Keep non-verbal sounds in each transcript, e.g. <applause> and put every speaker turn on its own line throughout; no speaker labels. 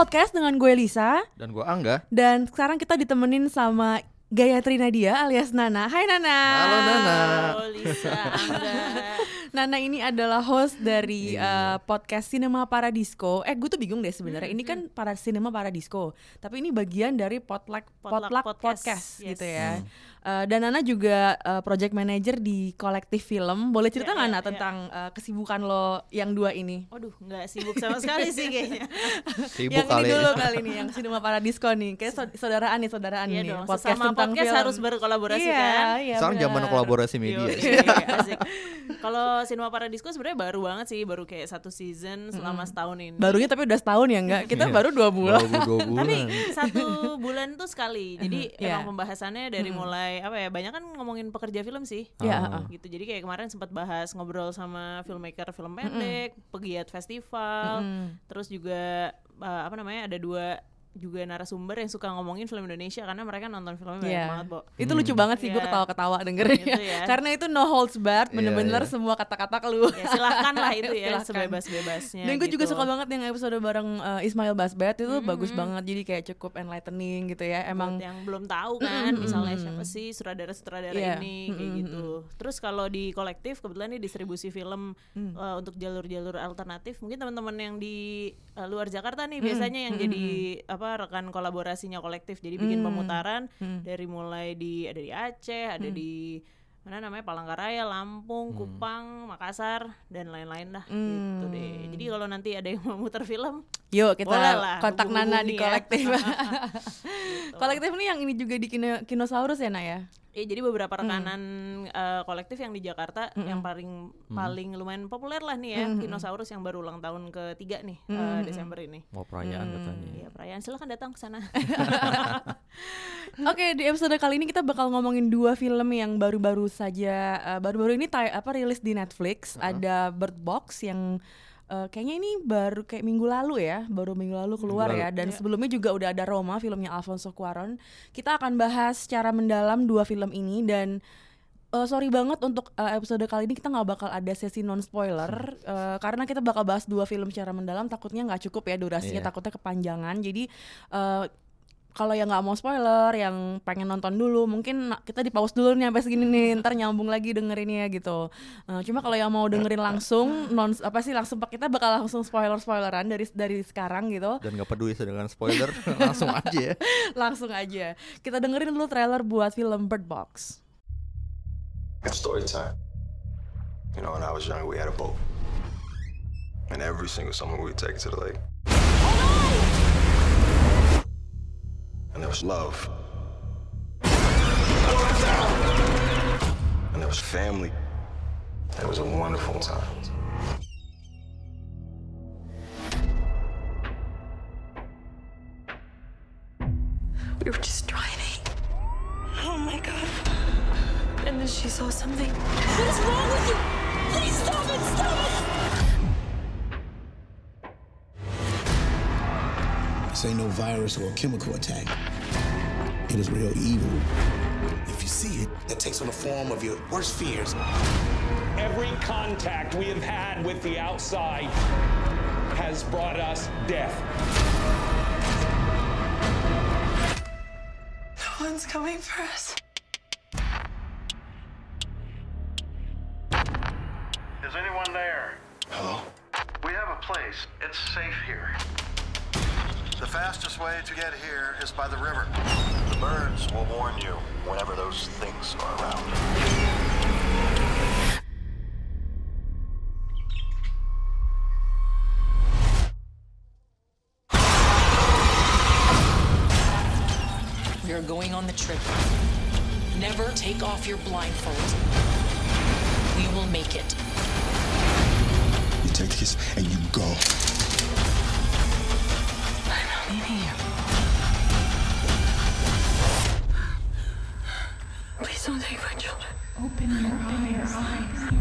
Podcast dengan gue Lisa
Dan gua Angga.
dan sekarang kita ditemenin sama Gayatri Nadia alias Nana. Hai Nana.
Halo Nana.
Oh Lisa, Angga. <laughs>
Nana ini adalah host dari
Iya.
uh, podcast Cinema Paradisco. Eh, gue tuh bingung deh sebenarnya.
Hmm,
Ini kan para Cinema Paradisco, tapi ini bagian dari Potluck
Potluck
Potluck
Podcast,
Podcast,
yes.
gitu ya.
Hmm.
Uh, dan Nana juga uh, project manager di kolektif film. Boleh cerita
Ya,
nggak
ya,
Nana
ya.
tentang uh, kesibukan lo yang dua ini?
Waduh, nggak sibuk sama sekali sih kayaknya. <laughs>
Sibuk
yang
kali.
ini dulu kali nih, yang Cinema Paradisco nih. Kayak saud- saudaraan nih, saudaraan
Iya
nih.
dong, sesama
tentang
podcast
film.
harus berkolaborasi
iya,
kan.
Iya,
Sekarang zaman kolaborasi media.
Iya, iya, iya. Kalau Cinema Paradisco sebenarnya baru banget sih, baru kayak satu season selama setahun ini.
Barunya tapi udah setahun ya enggak? Kita
Iya.
baru dua bulan.
Dua, dua <laughs> bulan.
Tapi satu bulan tuh sekali. Jadi
Iya.
emang pembahasannya dari mulai apa ya? Banyak kan ngomongin pekerja film sih.
Iya,
Ah.
heeh.
gitu jadi kayak kemarin sempat bahas ngobrol sama filmmaker film pendek pegiat festival terus juga uh, apa namanya ada dua juga narasumber yang suka ngomongin film Indonesia karena mereka nonton filmnya banyak
Iya.
banget Bo.
Itu lucu banget sih gue
Iya.
ketawa-ketawa dengernya.
Gitu ya. <laughs>
Karena itu no holds barred,
Iya,
bener-bener
iya.
semua kata-kata keluar.
ya silahkan lah itu ya <laughs>
Silahkan.
sebebas-bebasnya
Dan gue juga
gitu.
suka banget yang episode bareng uh, Ismail Basbet itu bagus banget jadi kayak cukup enlightening gitu ya. Emang
Buat yang belum tahu kan <clears throat> misalnya siapa sih sutradara-sutradara
Iya.
ini kayak gitu. Terus kalau di kolektif kebetulan ini distribusi film
Mm.
uh, untuk jalur-jalur alternatif. Mungkin teman-teman yang di uh, luar Jakarta nih biasanya yang jadi apa rekan kolaborasinya kolektif. Jadi bikin pemutaran dari mulai di ada di Aceh, ada di mana namanya Palangkaraya, Lampung, Kupang, Makassar dan lain-lain dah gitu deh. Jadi kalau nanti ada yang mau muter film,
yuk kita
Boleh lah,
kontak Nana di
hubungi ya.
kolektif. <laughs> <laughs> kolektif ini yang ini juga di Kino, Kinosaurus ya Nak ya?
Ya jadi beberapa rekanan eh, kolektif yang di Jakarta yang paling paling lumayan populer lah nih ya Kinosaurus yang baru ulang tahun ketiga nih eh, Desember ini.
Mau perayaan katanya.
Iya perayaan silahkan datang ke sana. <laughs>
Oke, di episode kali ini kita bakal ngomongin dua film yang baru-baru saja uh, baru-baru ini tay- apa rilis di Netflix. Ada Bird Box yang uh, kayaknya ini baru kayak minggu lalu ya, baru minggu lalu keluar
Minggu
ya.
lalu.
Dan sebelumnya juga udah ada Roma, filmnya Alfonso Cuarón. Kita akan bahas secara mendalam dua film ini dan uh, sorry banget untuk uh, episode kali ini kita nggak bakal ada sesi non spoiler uh, <laughs> karena kita bakal bahas dua film secara mendalam takutnya nggak cukup ya durasinya
Iya.
takutnya kepanjangan jadi uh, kalau yang nggak mau spoiler, yang pengen nonton dulu, mungkin kita di pause dulu nih sampai segini nih, ntar nyambung lagi dengerinnya gitu. Uh, cuma kalau yang mau dengerin langsung, non apa sih langsung kita bakal langsung spoiler spoileran dari dari sekarang gitu,
Dan gak peduli dengan spoiler, <laughs> langsung aja ya. <laughs>
langsung aja. Kita dengerin dulu trailer buat film Bird Box.
It's story time. You know, when I was younger, we had a boat. And every single summer, we'd take it to the lake. And there was love. And there was family. It was a wonderful time.
We were just driving. Oh my god. And then she saw something. What is wrong with you? Please stop it! Stop it!
This ain't no virus or a chemical attack. It is real evil. If you see it, it takes on the form of your worst fears.
Every contact we have had with the outside has brought us death.
No one's coming for us.
Is anyone there?
Hello?
We have a place. It's safe here. The fastest way to get here is by the river.
The birds will warn you whenever those things are around.
We are going on the trip. Never take off your blindfold. We will make it.
You take this and you go.
I'm
In here.
Please don't take my children.
Open your eyes.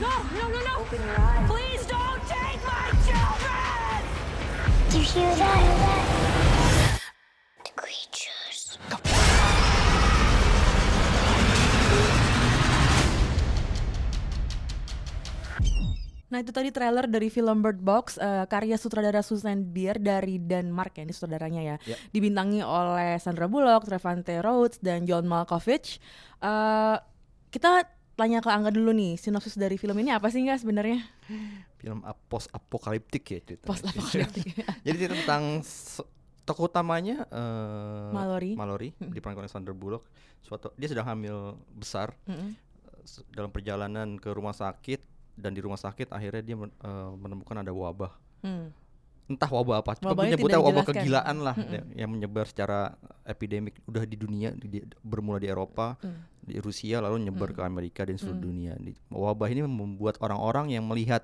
No, no, no, no. Open your eyes. Please don't take my children!
Do you hear that?
Nah itu tadi trailer dari film Bird Box eh, karya sutradara Susan Bier dari Denmark ya ini sutradaranya ya.
Ya.
Dibintangi oleh Sandra Bullock, Trevante Rhodes dan John Malkovich. Eh, kita tanya ke Angga dulu nih sinopsis dari film ini apa sih nggak sebenarnya?
Film post apokaliptik ya cerita.
Post-apokaliptik. <laughs>
Jadi cerita tentang tokoh utamanya eh,
Mallory.
Mallory diperankan oleh Sandra Bullock. Suatu dia sedang hamil besar eh, s- dalam perjalanan ke rumah sakit dan di rumah sakit akhirnya dia men- eh, menemukan ada wabah.
Hmm.
Entah wabah apa,
Wabahnya
menyebutnya wabah
dijelaskan.
kegilaan lah
Mm-mm.
ya, yang menyebar secara epidemik udah di dunia di- di- bermula di Eropa,
Mm.
di Rusia lalu nyebar
Mm.
ke Amerika dan seluruh
Mm.
dunia. Wabah ini membuat orang-orang yang melihat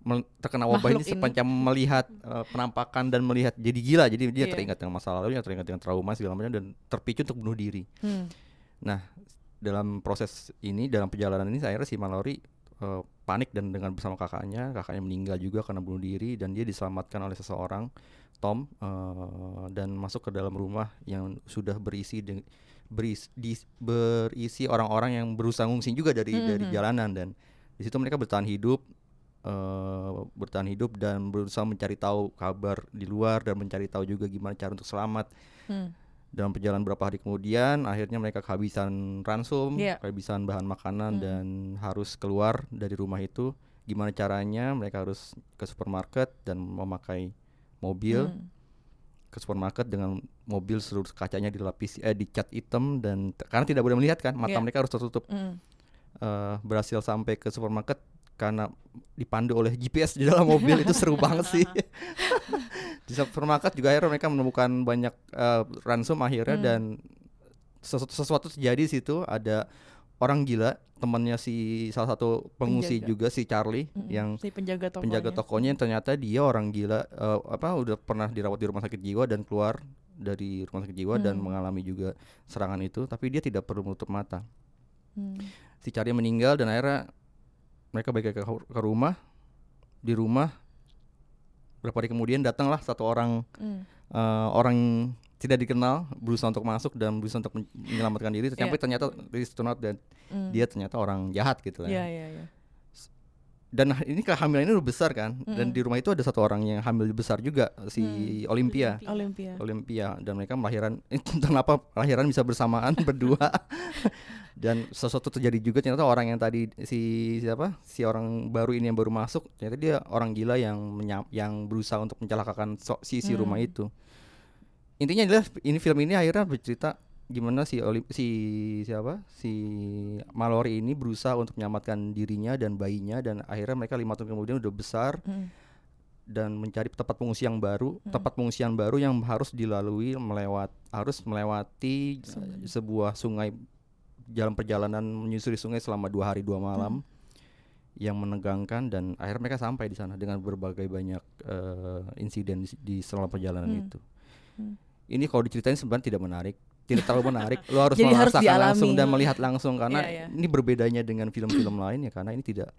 mel- terkena wabah ini
Makhluk ini.
sepanjang melihat eh, penampakan dan melihat jadi gila jadi dia
Iya.
teringat dengan masa lalunya teringat dengan trauma segala macam dan terpicu untuk bunuh diri
Hmm.
nah dalam proses ini dalam perjalanan ini akhirnya si Mallory eh, panik dan dengan bersama kakaknya kakaknya meninggal juga karena bunuh diri dan dia diselamatkan oleh seseorang Tom eh, dan masuk ke dalam rumah yang sudah berisi de- berisi, di- berisi orang-orang yang berusaha ngungsi juga dari dari
Mhm.
jalanan dan di situ mereka bertahan hidup eh, bertahan hidup dan berusaha mencari tahu kabar di luar dan mencari tahu juga gimana cara untuk selamat
Hmm.
Dalam perjalanan beberapa hari kemudian akhirnya mereka kehabisan ransum,
Iya.
kehabisan bahan makanan
Hmm.
dan harus keluar dari rumah itu. Gimana caranya? Mereka harus ke supermarket dan memakai mobil
Hmm.
ke supermarket dengan mobil seluruh kacanya dilapisi eh dicat hitam dan karena tidak boleh melihat kan mata
Iya.
mereka harus tertutup.
Hmm.
Eh, berhasil sampai ke supermarket karena dipandu oleh GPS di dalam mobil itu seru banget sih. <laughs> <laughs> di supermarket juga akhirnya mereka menemukan banyak eh, ransom akhirnya
Hmm.
dan sesuatu sesuatu terjadi di situ ada orang gila temannya si salah satu pengungsi
Penjaga.
juga si Charlie
Mm-mm.
yang
si penjaga tokonya.
penjaga tokonya yang ternyata dia orang gila eh, apa udah pernah dirawat di rumah sakit jiwa dan keluar dari rumah sakit jiwa dan
Hmm.
mengalami juga serangan itu tapi dia tidak perlu menutup mata
Hmm.
si Charlie meninggal dan akhirnya mereka balik ke, ke rumah di rumah berapa hari kemudian datanglah satu orang
Hmm.
eh, orang tidak dikenal berusaha untuk masuk dan berusaha untuk men- menyelamatkan diri tapi
Iya.
ternyata this turn out dan
Hmm.
dia ternyata orang jahat gitu lah
Iya iya iya.
dan ini kehamilan ini udah besar kan dan
Mm-mm.
di rumah itu ada satu orang yang hamil besar juga si
Hmm.
Olympia
Olympia.
Olympia dan mereka melahiran <laughs> kenapa lahiran bisa bersamaan <laughs> berdua <laughs> dan sesuatu terjadi juga ternyata orang yang tadi si siapa si orang baru ini yang baru masuk ternyata dia orang gila yang menyam, yang berusaha untuk mencelakakan so- si si rumah
Hmm.
itu intinya adalah ini film ini akhirnya bercerita gimana si Oli- si siapa si Mallory ini berusaha untuk menyelamatkan dirinya dan bayinya dan akhirnya mereka lima tahun kemudian udah besar
Hmm.
dan mencari tempat pengungsi yang baru,
Mm.
tempat pengungsian baru yang harus dilalui melewat harus melewati
Sungai.
sebuah sungai jalan perjalanan menyusuri sungai selama dua hari dua malam yang menegangkan dan akhirnya mereka sampai di sana dengan berbagai banyak eh, insiden di, di selama perjalanan
Hmm.
itu.
Hmm.
Ini kalau diceritain sebenarnya tidak menarik, tidak terlalu menarik. Lo harus
Jadi harus
merasakan langsung dan melihat langsung karena
Iya, iya.
ini berbedanya dengan film-film lain ya karena ini tidak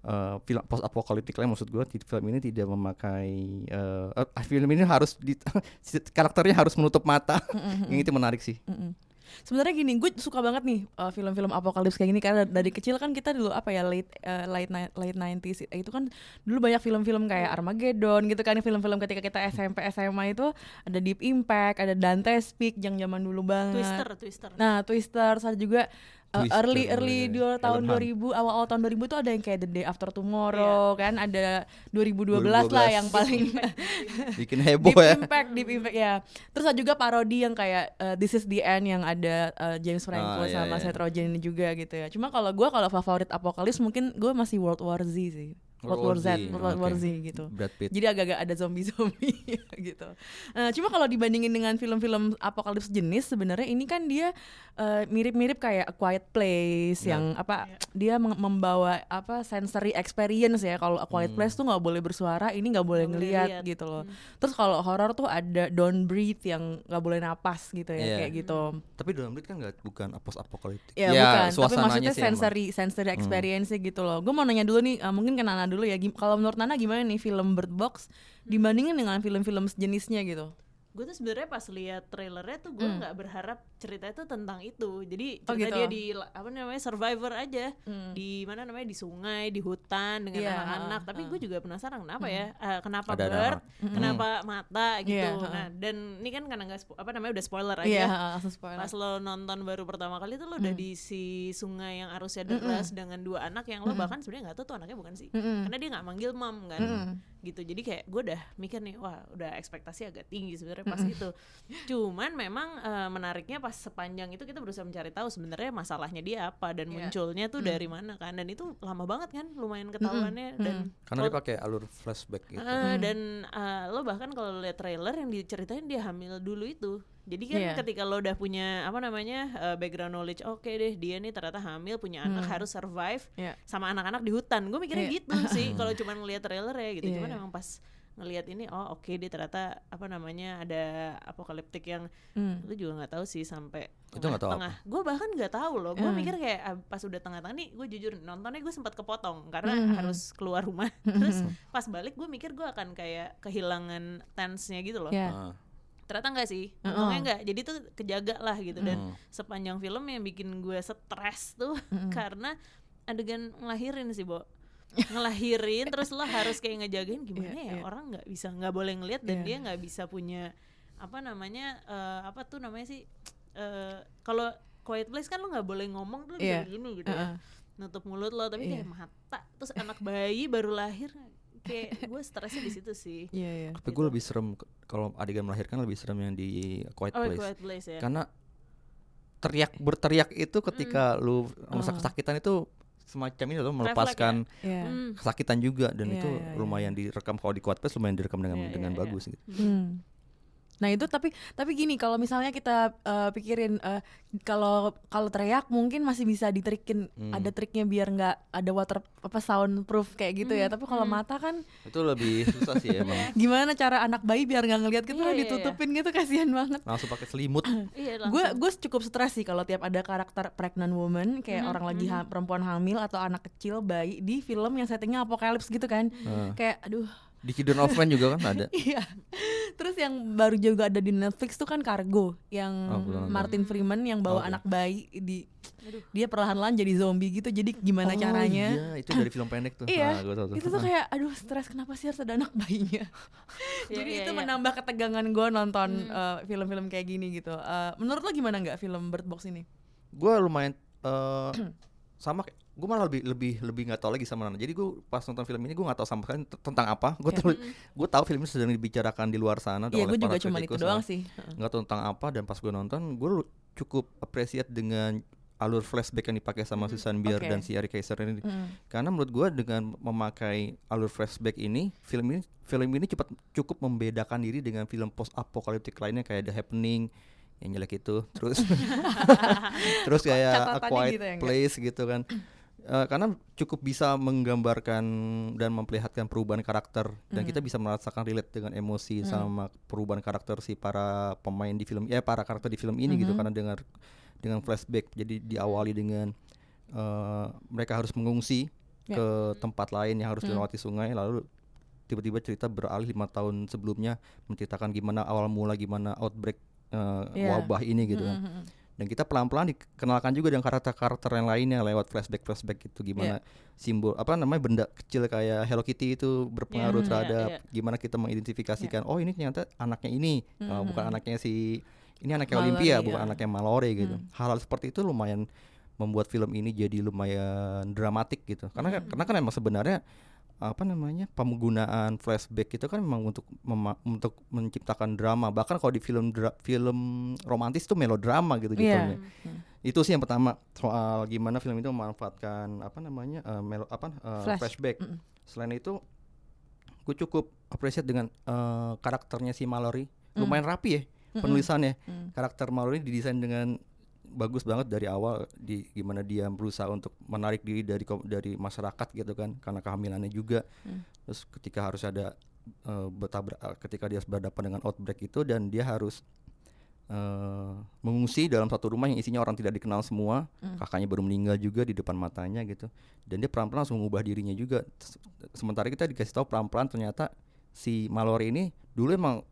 eh, film post apokaliptik lain maksud gue film ini tidak memakai eh, eh, film ini harus di, <laughs> karakternya harus menutup mata
Mm-mm.
yang itu menarik sih
Mm-mm. Sebenarnya gini, gue suka banget nih uh, film-film apokalips kayak gini karena dari kecil kan kita dulu apa ya late uh, late ni- late 90s itu kan dulu banyak film-film kayak Armageddon gitu kan film-film ketika kita SMP SMA itu ada Deep Impact, ada Dante's Peak yang zaman dulu banget.
Twister, Twister.
Nah, Twister ada juga uh,
Twister,
early
iya,
early
iya.
dua tahun
Hunt.
2000 awal-awal tahun 2000 tuh ada yang kayak The Day After Tomorrow kan, ada 2012, lah
2012.
yang paling <laughs>
bikin heboh
Deep
ya
Impact, Deep Impact ya. Terus ada juga parodi yang kayak uh, This Is the End yang ada uh, James Franco
Ah, iya,
sama
iya.
Seth Rogen ini juga gitu ya. Cuma kalau gua kalau favorit apokalips mungkin gue masih World War Z sih. World War Z,
Z,
World War. Z gitu.
Brad Pitt.
Jadi agak-agak ada zombie-zombie <laughs> gitu. Eh, cuma kalau dibandingin dengan film-film apokalips jenis sebenarnya ini kan dia eh, mirip-mirip kayak A Quiet Place
Ya.
yang apa dia meng- membawa apa sensory experience ya. Kalau A Quiet
Hmm.
Place tuh nggak boleh bersuara, ini nggak boleh ngelihat
lihat.
gitu loh. Terus kalau horor tuh ada Don't Breathe yang nggak boleh napas gitu ya
Iya.
kayak gitu.
Tapi dalam Blade kan nggak bukan apos apokaliptik.
Ya, bukan, tapi maksudnya
sih emang.
sensory sensory experience gitu loh. Gue mau nanya dulu nih, eh, mungkin ke Nana dulu ya. Kalau menurut Nana gimana nih film Bird Box dibandingin dengan film-film sejenisnya gitu?
gue tuh sebenarnya pas lihat trailernya tuh gue nggak berharap cerita itu tentang itu. Jadi
Hmm. Oh,
cerita
gitu.
dia di apa namanya survivor aja. Di mana namanya di sungai di hutan dengan
Iya,
anak-anak.
ha,
tapi
ha.
gue juga penasaran kenapa ya? Eh, kenapa
Ada
bird?
anak-anak.
kenapa mata? Gitu.
Ha.
nah dan ini kan karena nggak apa namanya udah spoiler aja.
Iya, langsung spoiler.
pas lo nonton baru pertama kali tuh lo udah di si sungai yang arusnya deras dengan dua anak yang lo bahkan sebenarnya nggak tahu tuh anaknya bukan sih. Karena dia nggak manggil mom kan. Gitu. Jadi kayak gue udah mikir nih wah udah ekspektasi agak tinggi sebenarnya pas itu. Cuman memang eh, menariknya pas sepanjang itu kita berusaha mencari tahu sebenarnya masalahnya dia apa dan
Iya.
munculnya tuh dari mana kan dan itu lama banget kan lumayan ketahuannya dan
Karena dia pakai alur flashback gitu.
Eh, dan eh, lo bahkan kalau lihat trailer yang diceritain dia hamil dulu itu jadi kan
Iya.
ketika lo udah punya apa namanya eh, background knowledge oke deh dia nih ternyata hamil punya anak harus survive
Iya.
sama anak-anak di hutan gue mikirnya
Iya.
gitu sih <laughs> kalau cuma ngelihat trailer ya gitu
Iya,
cuman emang pas ngelihat ini oh oke dia ternyata apa namanya ada apokaliptik yang
Hmm.
lu juga nggak tahu sih sampai
Itu nggak tahu
tengah gue bahkan nggak tahu loh. Gue
Hmm.
mikir kayak ah, pas udah tengah-tengah nih gue jujur nontonnya gue sempat kepotong karena
Hmm.
harus keluar rumah. <laughs> Terus pas balik gue mikir gue akan kayak kehilangan tense-nya gitu loh.
Ya.
Ah.
ternyata enggak sih. Untungnya enggak jadi tuh kejaga lah gitu. Dan sepanjang film yang bikin gue stres tuh <laughs> karena adegan ngelahirin sih Bo ngelahirin terus lo harus kayak ngejagain gimana
Iya,
ya
iya.
orang nggak bisa nggak boleh ngelihat dan
Iya.
dia nggak bisa punya apa namanya eh, apa tuh namanya sih eh, kalau quiet place kan lo nggak boleh ngomong tuh
Iya.
kayak gini gitu ya
Uh-uh.
nutup mulut lo tapi
Iya.
kayak mata terus anak bayi baru lahir kayak gue stresnya di situ sih
Iya, iya.
Tapi gue lebih serem kalau adegan melahirkan lebih serem yang di Quiet
oh
Place.
quiet place ya
Karena teriak berteriak itu ketika lu merasa
Oh.
kesakitan itu semacam ini loh melepaskan
Iya.
Hmm.
kesakitan juga dan
Iya,
itu
iya, iya.
lumayan direkam kalau di Place lumayan direkam dengan
Iya,
dengan
iya,
bagus gitu.
Hmm. Nah itu tapi tapi gini kalau misalnya kita eh, pikirin eh, kalau kalau teriak mungkin masih bisa ditrikin
Hmm.
ada triknya biar nggak ada water apa soundproof kayak gitu ya tapi kalau mata kan
Itu lebih susah sih emang. <laughs>
gimana cara anak bayi biar nggak ngelihat gitu
Iya, iya,
ditutupin gitu kasihan banget
Langsung pakai selimut. <clears throat>
iya
gue gue cukup stres sih kalau tiap ada karakter pregnant woman kayak
Mhm,
orang lagi ha- perempuan hamil atau anak kecil bayi di film yang settingnya apokalips gitu kan
Hmm.
kayak aduh
Di Children of Men juga kan ada. <laughs>
Iya. Terus yang baru juga ada di Netflix tuh kan Cargo yang
Oh.
Martin Freeman yang bawa
Oke.
anak bayi di dia perlahan-lahan jadi zombie gitu. Jadi gimana
Oh,
caranya?
Iya, itu dari film pendek tuh.
Iya,
Ah, gua tahu tuh.
itu tuh kayak aduh stres kenapa sih harus ada anak bayinya. <laughs>
Iya,
Jadi
iya,
itu
iya.
menambah ketegangan gue nonton eh, film-film kayak gini gitu. Eh, menurut lo gimana nggak film Bird Box ini?
gue lumayan eh, <clears throat> sama gue malah lebih lebih lebih nggak tahu lagi sama Nana. Jadi gue pas nonton film ini gue nggak tahu sama sekali tentang apa. Gue tahu gue tahu film ini sedang dibicarakan di luar sana
Iya, gue juga cuma itu doang sih.
nggak tahu tentang apa dan pas gue nonton gue cukup appreciate dengan alur flashback yang dipakai sama Susan Bier
Oke.
dan si Ari Kaiser ini.
Mm.
karena menurut gue dengan memakai alur flashback ini film ini film ini cepat cukup membedakan diri dengan film post apokaliptik lainnya kayak The Happening yang jelek itu terus <laughs> <laughs> terus kayak A Quiet
gitu ya?
Place gitu kan <clears throat> Eh, karena cukup bisa menggambarkan dan memperlihatkan perubahan karakter dan
Hmm.
kita bisa merasakan relate dengan emosi sama perubahan karakter si para pemain di film ya para karakter di film ini gitu
Hmm.
karena dengan dengan flashback jadi diawali dengan eh, mereka harus mengungsi
Ya.
ke tempat lain yang harus
Hmm.
dilewati sungai lalu tiba-tiba cerita beralih lima tahun sebelumnya menceritakan gimana awal mula gimana outbreak eh,
Iya.
wabah ini gitu kan
Mm, mm, mm.
Dan kita pelan-pelan dikenalkan juga dengan karakter-karakter yang lainnya lewat flashback-flashback itu gimana simbol apa namanya benda kecil kayak Hello Kitty itu berpengaruh
iya,
terhadap
iya.
gimana kita mengidentifikasikan oh ini ternyata anaknya ini. Uh, bukan anaknya si ini anaknya
Mallory,
Olympia bukan anaknya Mallory gitu. Hal-hal seperti itu lumayan membuat film ini jadi lumayan dramatik gitu. Karena karena kan emang sebenarnya apa namanya penggunaan flashback itu kan memang untuk mema- untuk menciptakan drama. Bahkan kalau di film dra- film romantis itu melodrama gitu
Iya.
jatuhnya itu sih yang pertama soal gimana film itu memanfaatkan apa namanya eh, melo, apa eh,
Flash.
flashback. Selain itu gue cukup appreciate dengan eh, karakternya si Mallory. Lumayan rapi ya penulisannya. Karakter Mallory didesain dengan bagus banget dari awal di gimana dia berusaha untuk menarik diri dari dari masyarakat gitu kan karena kehamilannya juga. Terus ketika harus ada eh, bertabrak eh, ketika dia berhadapan dengan outbreak itu dan dia harus eh, mengungsi dalam satu rumah yang isinya orang tidak dikenal semua kakaknya baru meninggal juga di depan matanya gitu. Dan dia pelan-pelan langsung mengubah dirinya juga. Se- sementara kita dikasih tahu pelan-pelan ternyata si Mallory ini dulu emang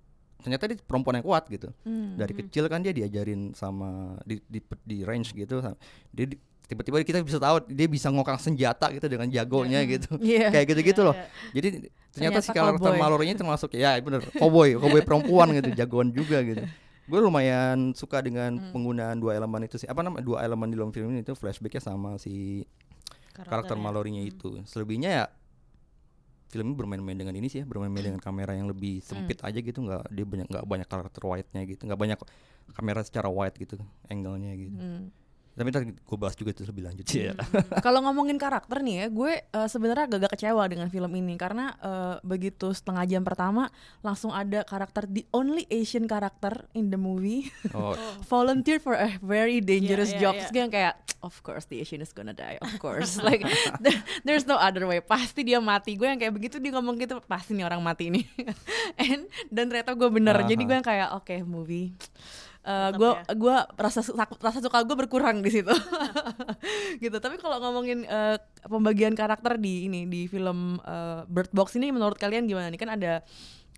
ternyata dia perempuan yang kuat gitu. Dari kecil kan dia diajarin sama di di, di range gitu dia di- tiba-tiba kita bisa tahu dia bisa ngokang senjata gitu dengan jagonya gitu.
Iya. <laughs>
kayak gitu-gitu loh. jadi ternyata, si karakter Mallory ini termasuk ya bener cowboy cowboy perempuan gitu <laughs> jagoan juga gitu. Gue lumayan suka dengan penggunaan dua elemen itu sih apa namanya dua elemen di dalam film ini itu flashbacknya sama si karakter Mallory-nya itu. Selebihnya ya film ini bermain-main dengan ini sih ya bermain-main dengan kamera yang lebih sempit aja gitu nggak dia banyak nggak banyak karakter wide-nya gitu nggak banyak kamera secara wide gitu angle-nya gitu tapi ntar gue bahas juga itu lebih lanjut sih ya
Kalau ngomongin karakter nih ya, gue eh, sebenarnya agak kecewa dengan film ini karena eh, begitu setengah jam pertama langsung ada karakter the only Asian karakter in the movie
oh <laughs>
volunteer for a very dangerous
Iya, iya,
job.
iya.
Terus gue yang kayak of course the Asian is gonna die, of course. <laughs> like there- there's no other way. Pasti dia mati. Gue yang kayak begitu dia ngomong gitu pasti nih orang mati nih. <laughs> And dan ternyata gue bener. Jadi
Aha.
gue yang kayak oke movie. Uh,
Tetep
gue
ya.
gue rasa su- rasa suka gue berkurang di situ. <laughs> Gitu. Tapi kalau ngomongin uh, pembagian karakter di ini di film uh, Bird Box ini menurut kalian gimana nih? Kan ada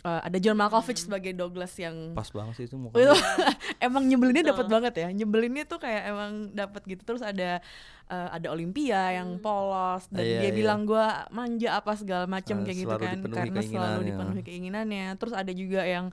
uh, ada John Malkovich
Hmm.
sebagai Douglas yang
pas banget sih itu mukanya <laughs>
emang nyebelinnya dapat banget ya. Nyebelinnya tuh kayak emang dapat gitu. Terus ada eh, ada Olympia yang polos dan
Iya,
dia
iya.
bilang gua manja apa segala macam
Eh,
kayak gitu kan. karena selalu
keinginannya.
dipenuhi keinginannya. Terus ada juga yang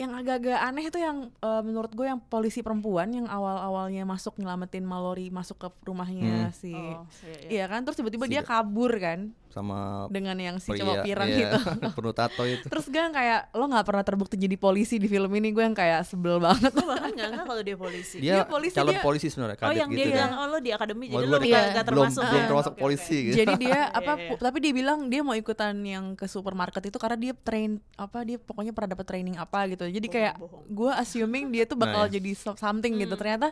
yang agak-agak aneh itu yang eh, menurut gue yang polisi perempuan yang awal-awalnya masuk nyelamatin Mallory masuk ke rumahnya
Hmm.
si
Oh, iya, iya.
iya kan terus tiba-tiba
Si
dia kabur kan
sama
dengan yang si
pria-
cowok pirang
iya,
itu <laughs>
penuh tato itu
terus gue yang kayak lo nggak pernah terbukti jadi polisi di film ini gue yang kayak sebel banget
Gue bahkan nggak nggak kalau dia polisi.
dia
Dia polisi,
calon
dia-
polisi sebenarnya
oh yang
gitu
dia
kan.
bilang oh lo di akademi jadi lo nggak
Iya.
nggak
belum
termasuk.
belum
Ah,
termasuk
oke,
polisi
oke.
gitu
jadi dia <laughs> apa
Iya, iya.
pu- tapi dia bilang dia mau ikutan yang ke supermarket itu karena dia train apa dia pokoknya pernah dapat training apa gitu jadi kayak
Bohong-bohong.
gue assuming dia tuh bakal
Nah, ya.
jadi so- something gitu
Hmm.
ternyata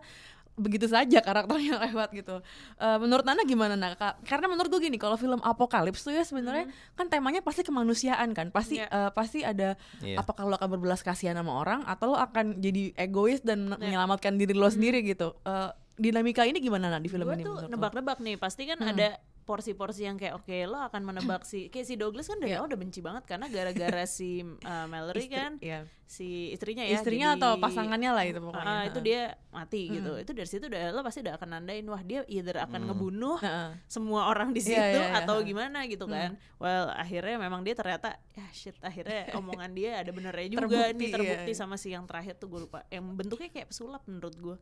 begitu saja karakternya <laughs> lewat gitu Eh, menurut Nana gimana nak Kak? karena menurut gue gini kalau film apokalips tuh ya sebenarnya kan temanya pasti kemanusiaan kan pasti
Iya.
eh, pasti ada
Iya.
apakah lo akan berbelas kasihan sama orang atau lo akan jadi egois dan
Iya.
menyelamatkan diri lo sendiri gitu Eh, dinamika ini gimana nak di film
Gue
ini
tuh
menurut lo?
nebak-nebak nih, pasti kan
Hmm.
ada porsi-porsi yang kayak oke lo akan menebak <clears throat> si kayak si Douglas kan dari awal udah benci banget karena gara-gara <laughs> si uh, Mallory
Istri-
kan
iya.
Si istrinya ya
istrinya
jadi-
atau pasangannya lah itu pokoknya.
Ah, itu dia mati gitu. Itu dari situ udah lo pasti udah akan nandain wah dia either akan ngebunuh
Heeh.
semua orang di situ
Iya, iya, iya.
atau gimana gitu kan. Well akhirnya memang dia ternyata ya shit akhirnya <laughs> omongan dia ada benernya juga
Terbukti,
nih terbukti
iya.
sama si yang terakhir tuh gue lupa. Yang bentuknya kayak pesulap menurut gue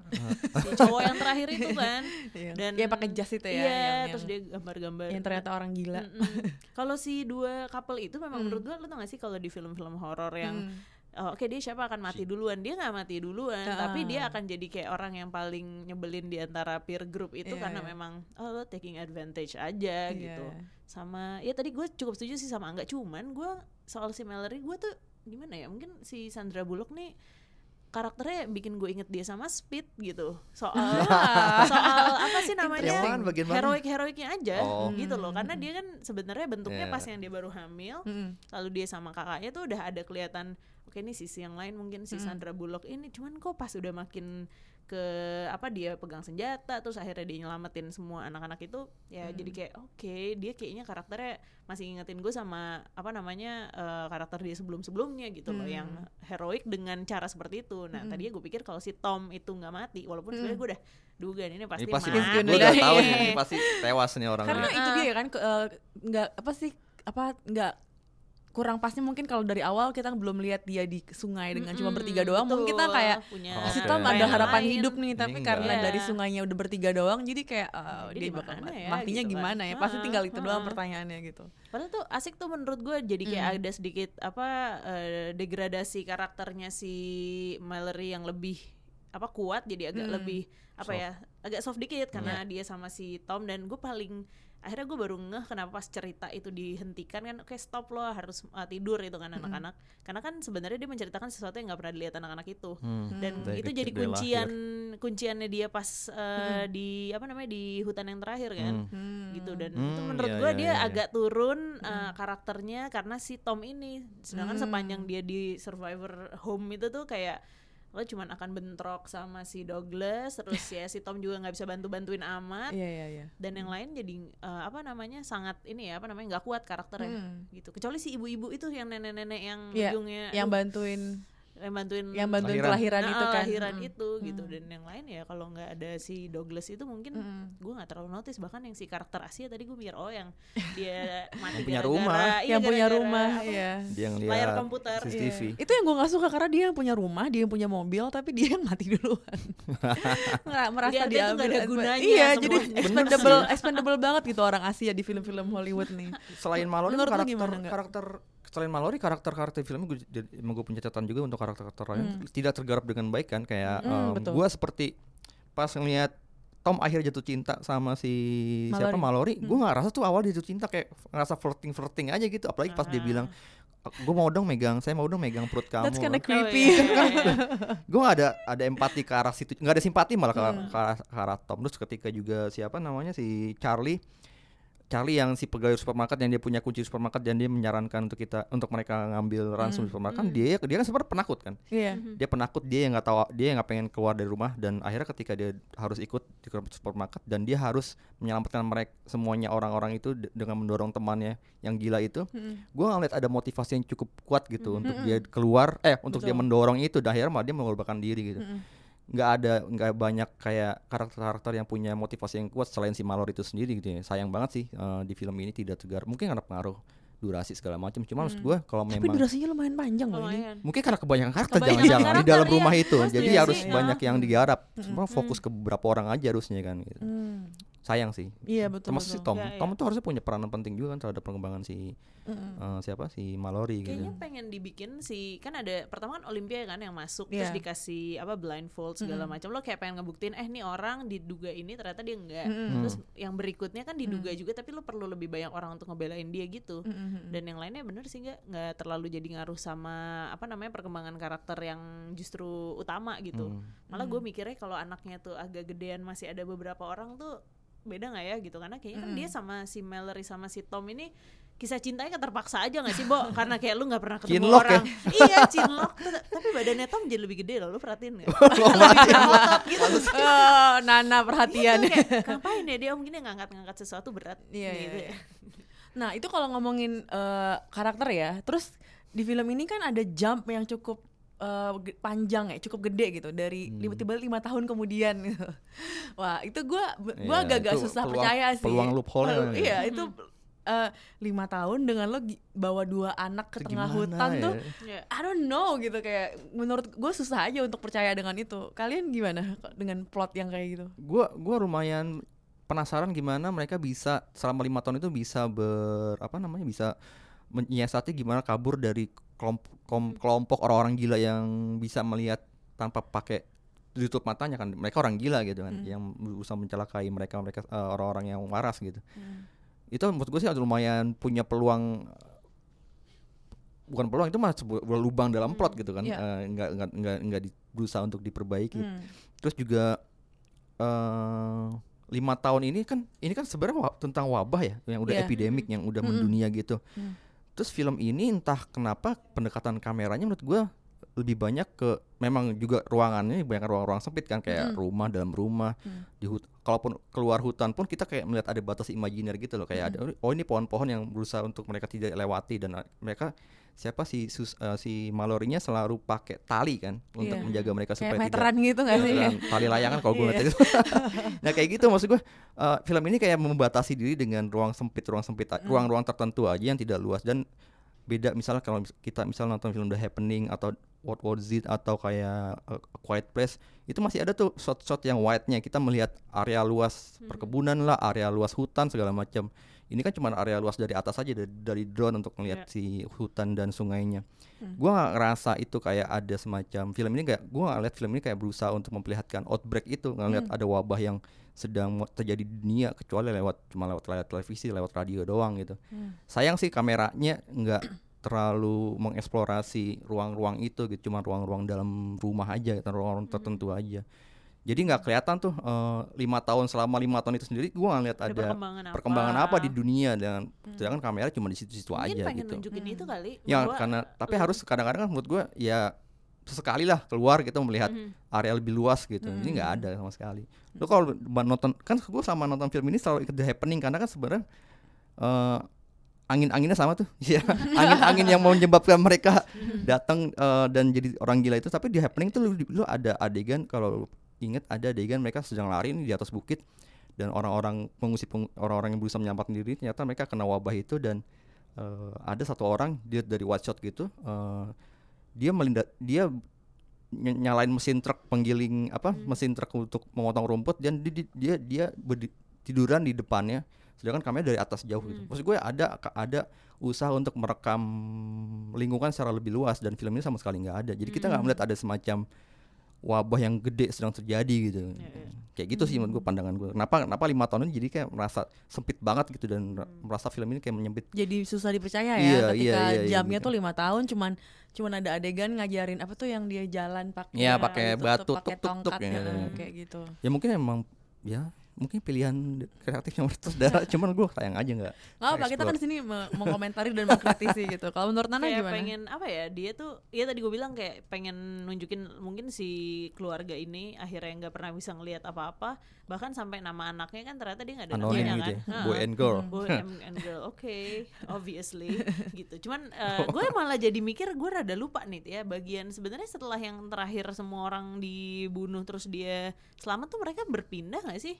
si cowok yang terakhir itu kan. <laughs>
Iya.
dan
Dia pakai jas itu ya,
iya
yang-
terus
yang-
dia gambar-gambar.
yang ternyata orang gila.
Kalau si dua couple itu memang
Hmm.
menurut gue lo tau gak sih kalau di film-film horor yang oh, oke dia siapa akan mati duluan dia nggak mati duluan
Ah.
tapi dia akan jadi kayak orang yang paling nyebelin di antara peer group itu
Iya,
karena
iya.
memang oh lo taking advantage aja
Iya.
gitu sama ya tadi gue cukup setuju sih sama nggak cuman gue soal si Mallory gue tuh gimana ya mungkin si Sandra Bullock nih karakternya bikin gue inget dia sama Speed gitu soal <laughs> soal apa sih namanya heroik heroiknya aja
Oh.
gitu loh karena dia kan sebenarnya bentuknya
Iya.
pas yang dia baru hamil
Mm.
lalu dia sama kakaknya tuh udah ada kelihatan oke ini sisi yang lain mungkin si Sandra Bullock ini. Cuman kok pas udah makin ke apa dia pegang senjata terus akhirnya dia nyelamatin semua anak-anak itu ya jadi kayak oke dia kayaknya karakternya masih ngingetin gue sama apa namanya eh, karakter dia sebelum-sebelumnya gitu loh yang heroik dengan cara seperti itu. Nah tadinya gue pikir kalau si Tom itu nggak mati walaupun sebenarnya gue udah duga nih, ini pasti,
ini pasti
mati.
gue udah tahu ini <laughs> pasti tewas nih orang
karena
ini.
itu dia kan eh, nggak apa sih apa nggak kurang pasnya mungkin kalau dari awal kita belum lihat dia di sungai dengan cuma
Mm-mm,
bertiga doang mungkin kita
betul,
kayak
punya
Oh,
si
oke.
Tom ada
harapan lain.
hidup nih tapi
Ini
karena
enggak.
dari sungainya udah bertiga doang jadi kayak oh,
Dia
dia
di
bakal mati.
ya,
matinya
gitu kan.
gimana ya pasti
Ah,
tinggal itu doang
ah.
pertanyaannya gitu
Padahal tuh asik tuh menurut gue jadi kayak ada sedikit apa eh, degradasi karakternya si Mallory yang lebih apa kuat jadi agak
Hmm.
lebih apa
Soft.
ya agak soft dikit karena dia sama si Tom dan gue paling akhirnya gue baru ngeh kenapa pas cerita itu dihentikan kan oke stop lo harus uh, tidur itu kan anak-anak. Karena kan sebenarnya dia menceritakan sesuatu yang nggak pernah dilihat anak-anak itu.
Hmm.
dan
Dari
itu jadi
dia lahir.
kuncian kunciannya dia pas uh, di apa namanya di hutan yang terakhir kan. Gitu. Dan itu
Hmm,
menurut
iya,
gue
iya,
dia
iya, iya.
agak turun uh, karakternya karena si Tom ini. Sedangkan sepanjang dia di Survivor Home itu tuh kayak lo cuman akan bentrok sama si Douglas terus <laughs> ya si Tom juga nggak bisa bantu bantuin amat.
Iya iya iya.
dan yang lain jadi eh, apa namanya sangat ini ya apa namanya nggak kuat karakternya gitu. Kecuali si ibu-ibu itu yang nenek-nenek yang
Iya,
ujungnya.
yang bantuin
yang bantuin
yang bantuin
Lahiran.
kelahiran
Nah,
itu kan.
lahiran
Mm.
itu gitu dan yang lain ya kalau nggak ada si Douglas itu mungkin gue nggak terlalu notice bahkan yang si karakter Asia tadi gue mikir oh yang dia <laughs> mati
Yang punya
gara-gara-
rumah.
iya,
yang punya rumah, iya.
Dia yang lihat
layar komputer.
CCTV.
Itu yang gue nggak suka karena dia yang punya rumah, dia yang punya mobil, tapi dia yang mati duluan. <laughs> Nggak merasa
Dia- nggak ada gunanya
Iya, jadi
semuanya. <laughs>
expendable, expendable banget gitu orang Asia di film-film Hollywood nih.
Selain
Menurut lu
karakter
gimana,
karakter selain Mallory karakter-karakter film gue emang gue punya catatan juga untuk karakter-karakter lain. Tidak tergarap dengan baik kan kayak
Hmm, betul.
gue seperti pas ngelihat Tom akhirnya jatuh cinta sama si siapa Mallory, gue nggak rasa tuh awal dia jatuh cinta kayak ngerasa flirting flirting aja gitu. Apalagi pas dia bilang gue mau dong megang saya mau dong megang perut kamu.
That's kinda
Oh,
creepy.
iya, iya, iya.
gue gak ada ada empati ke arah situ nggak ada simpati malah ke,
Hmm.
ke arah, ke arah Tom. Terus ketika juga siapa namanya si Charlie Charlie yang si pegawai supermarket yang dia punya kunci supermarket dan dia menyarankan untuk kita untuk mereka ngambil ransum di supermarket kan dia dia kan sebenarnya penakut kan?
Iya.
dia penakut dia yang nggak tahu dia yang nggak pengen keluar dari rumah dan akhirnya ketika dia harus ikut di ke supermarket dan dia harus menyelamatkan mereka semuanya orang-orang itu de- dengan mendorong temannya yang gila itu gue ngeliat ada motivasi yang cukup kuat gitu untuk dia keluar eh untuk dia mendorong itu dan akhirnya malah dia mengorbankan diri gitu nggak ada nggak banyak kayak karakter-karakter yang punya motivasi yang kuat selain si Mallory itu sendiri gitu ya sayang banget sih eh, di film ini tidak tegar mungkin karena pengaruh durasi segala macam cuma maksud gue kalau
Tapi
memang
durasinya lumayan panjang loh ini.
Mungkin karena kebanyakan karakter
Kebanyakan
jangan-jangan di
karakter,
dalam
iya.
rumah itu.
Gua
Jadi
setuju
harus
sih,
banyak
ya.
yang digarap. Semua fokus ke beberapa orang aja harusnya kan gitu.
Hmm.
Sayang sih.
Iya betul
Termasuk si
betul.
Tom.
Ya,
Tom
ya.
tuh harusnya punya peranan penting juga kan terhadap pengembangan si eh, siapa si Mallory
Kayaknya
gitu.
pengen dibikin si kan ada pertama kan Olympia kan yang masuk terus
Iya.
dikasih apa blindfold segala macam lo kayak pengen ngebuktiin eh nih orang diduga ini ternyata dia enggak terus yang berikutnya kan diduga juga tapi lo perlu lebih banyak orang untuk ngebelain dia gitu dan yang lainnya bener sih nggak nggak terlalu jadi ngaruh sama apa namanya perkembangan karakter yang justru utama gitu malah gue mikirnya kalau anaknya tuh agak gedean masih ada beberapa orang tuh beda nggak ya gitu karena kayaknya kan dia sama si Mallory sama si Tom ini kisah cintanya kan terpaksa aja gak sih Bo <laughs> karena kayak lu nggak pernah ketemu
Cinlok ya?
orang iya cinlok tapi badannya Tom jadi lebih gede loh lu perhatiin nggak <laughs>
Oh, mati.
gitu <laughs>
Oh, Nana perhatian.
Gitu, kayak, ngapain ya dia mungkin yang ngangkat-ngangkat sesuatu berat
Iya, iya,
gitu
iya.
ya.
Nah itu kalau ngomongin eh, karakter ya, terus di film ini kan ada jump yang cukup eh, ge- panjang ya, cukup gede gitu dari
Hmm.
tiba-tiba lima tahun kemudian. gitu. <laughs> Wah itu gue gue
Iya,
agak-agak susah
peluang-
percaya sih.
peluang loophole-nya
Pel-
ya.
Iya itu eh, lima tahun dengan lo bawa dua anak ke
Itu
tengah hutan
ya?
tuh.
Iya.
I don't know gitu kayak menurut gue susah aja untuk percaya dengan itu. Kalian gimana dengan plot yang kayak gitu?
Gua gua lumayan penasaran gimana mereka bisa selama lima tahun itu bisa ber apa namanya bisa menyiasati gimana kabur dari kelompok, orang-orang gila yang bisa melihat tanpa pakai tutup matanya kan. Mereka orang gila gitu kan yang berusaha mencelakai mereka mereka eh, orang-orang yang waras gitu. Itu menurut gue sih ada lumayan punya peluang bukan peluang itu mah sebuah lubang dalam plot gitu kan.
Iya.
Eh, nggak nggak nggak nggak di- berusaha untuk diperbaiki.
Hmm.
terus juga eh lima tahun ini kan ini kan sebenarnya tentang wabah ya yang udah
Iya.
epidemik yang udah mendunia gitu terus film ini entah kenapa pendekatan kameranya menurut gua lebih banyak ke memang juga ruangannya banyak ruang-ruang sempit kan kayak rumah dalam rumah di hut kalaupun keluar hutan pun kita kayak melihat ada batas imajiner gitu loh kayak ada oh ini pohon-pohon yang berusaha untuk mereka tidak lewati dan mereka siapa si sus, uh, si Malorinya selalu pakai tali kan untuk
Iya.
menjaga mereka
Kayak
supaya tidak
meteran gitu gak sih?
Beneran, tali layangan kalau gue
Iya.
ngeliat itu. <laughs> nah kayak gitu maksud gue uh, film ini kayak membatasi diri dengan ruang sempit ruang sempit
Hmm.
a- ruang-ruang tertentu aja yang tidak luas dan beda misalnya kalau kita misalnya nonton film The Happening atau What Was It atau kayak uh, A Quiet Place itu masih ada tuh shot-shot yang wide-nya kita melihat area luas
Hmm.
perkebunan lah area luas hutan segala macam ini kan cuma area luas dari atas aja dari, dari drone untuk melihat
Iya.
si hutan dan sungainya.
Hmm.
Gua nggak ngerasa itu kayak ada semacam film ini kayak gua nggak lihat film ini kayak berusaha untuk memperlihatkan outbreak itu nggak lihat
Hmm.
ada wabah yang sedang terjadi di dunia kecuali lewat cuma lewat layar televisi lewat radio doang gitu.
Hmm.
Sayang sih kameranya nggak <clears throat> terlalu mengeksplorasi ruang-ruang itu gitu cuma ruang-ruang dalam rumah aja gitu, ruang-ruang tertentu aja. Jadi nggak kelihatan tuh eh, lima tahun selama lima tahun itu sendiri gua nggak lihat
Ada
ada
perkembangan
perkembangan
apa.
apa di dunia dan sedangkan kamera cuma di situ-situ
Mungkin
aja
pengen
gitu.
nunjukin itu kali.
Ya karena tapi harus kadang-kadang kan menurut gue ya sesekali lah keluar gitu melihat
Mhm.
area lebih luas gitu. Ini nggak ada sama sekali. Lo kalau nonton kan gue sama nonton film ini selalu ikut the happening karena kan sebenarnya eh, angin-anginnya sama tuh. <laughs> Ya, angin-angin yang mau menyebabkan mereka datang eh, dan jadi orang gila itu tapi di happening tuh lu, lu ada adegan kalau inget ada adegan mereka sedang lari nih di atas bukit dan orang-orang pengungsi peng- orang-orang yang berusaha menyelamatkan diri ternyata mereka kena wabah itu dan eh, ada satu orang dia dari shot gitu eh, dia melindat dia ny- nyalain mesin truk penggiling apa mesin truk untuk memotong rumput dan di- di- dia dia berdi- tiduran di depannya sedangkan kamera dari atas jauh gitu. Maksud gue ada ada usaha untuk merekam lingkungan secara lebih luas dan film ini sama sekali nggak ada. Jadi kita nggak melihat ada semacam wabah yang gede sedang terjadi gitu. Kayak gitu sih menurut gue pandangan gue. Kenapa kenapa lima tahun ini jadi kayak merasa sempit banget gitu dan ra- merasa film ini kayak menyempit.
jadi susah dipercaya ya
Iya,
ketika
iya, iya, iya,
jamnya
gitu.
tuh lima tahun cuman cuman ada adegan ngajarin apa tuh yang dia jalan pakai
Iya, pakai
itu tuh,
batu,
pakai
tuk, tuk, tuk,
tongkat
ya.
ya, kayak gitu
Ya mungkin emang ya mungkin pilihan kreatifnya menurut saudara <laughs> cuman gue sayang aja nggak
nggak apa kita kan di sini me- mengomentari dan mengkritisi gitu. Kalau menurut Nana
kayak
gimana?
pengen apa ya dia tuh ya tadi gue bilang kayak pengen nunjukin mungkin si keluarga ini akhirnya nggak pernah bisa ngelihat apa-apa. Bahkan sampai nama anaknya kan ternyata dia nggak ada
Anonim
namanya
gitu
kan?
Ya, boy and girl.
boy and, girl oke <laughs> obviously gitu. Cuman eh, gue malah jadi mikir gue rada lupa nih ya bagian sebenarnya setelah yang terakhir semua orang dibunuh terus dia selamat tuh mereka berpindah nggak sih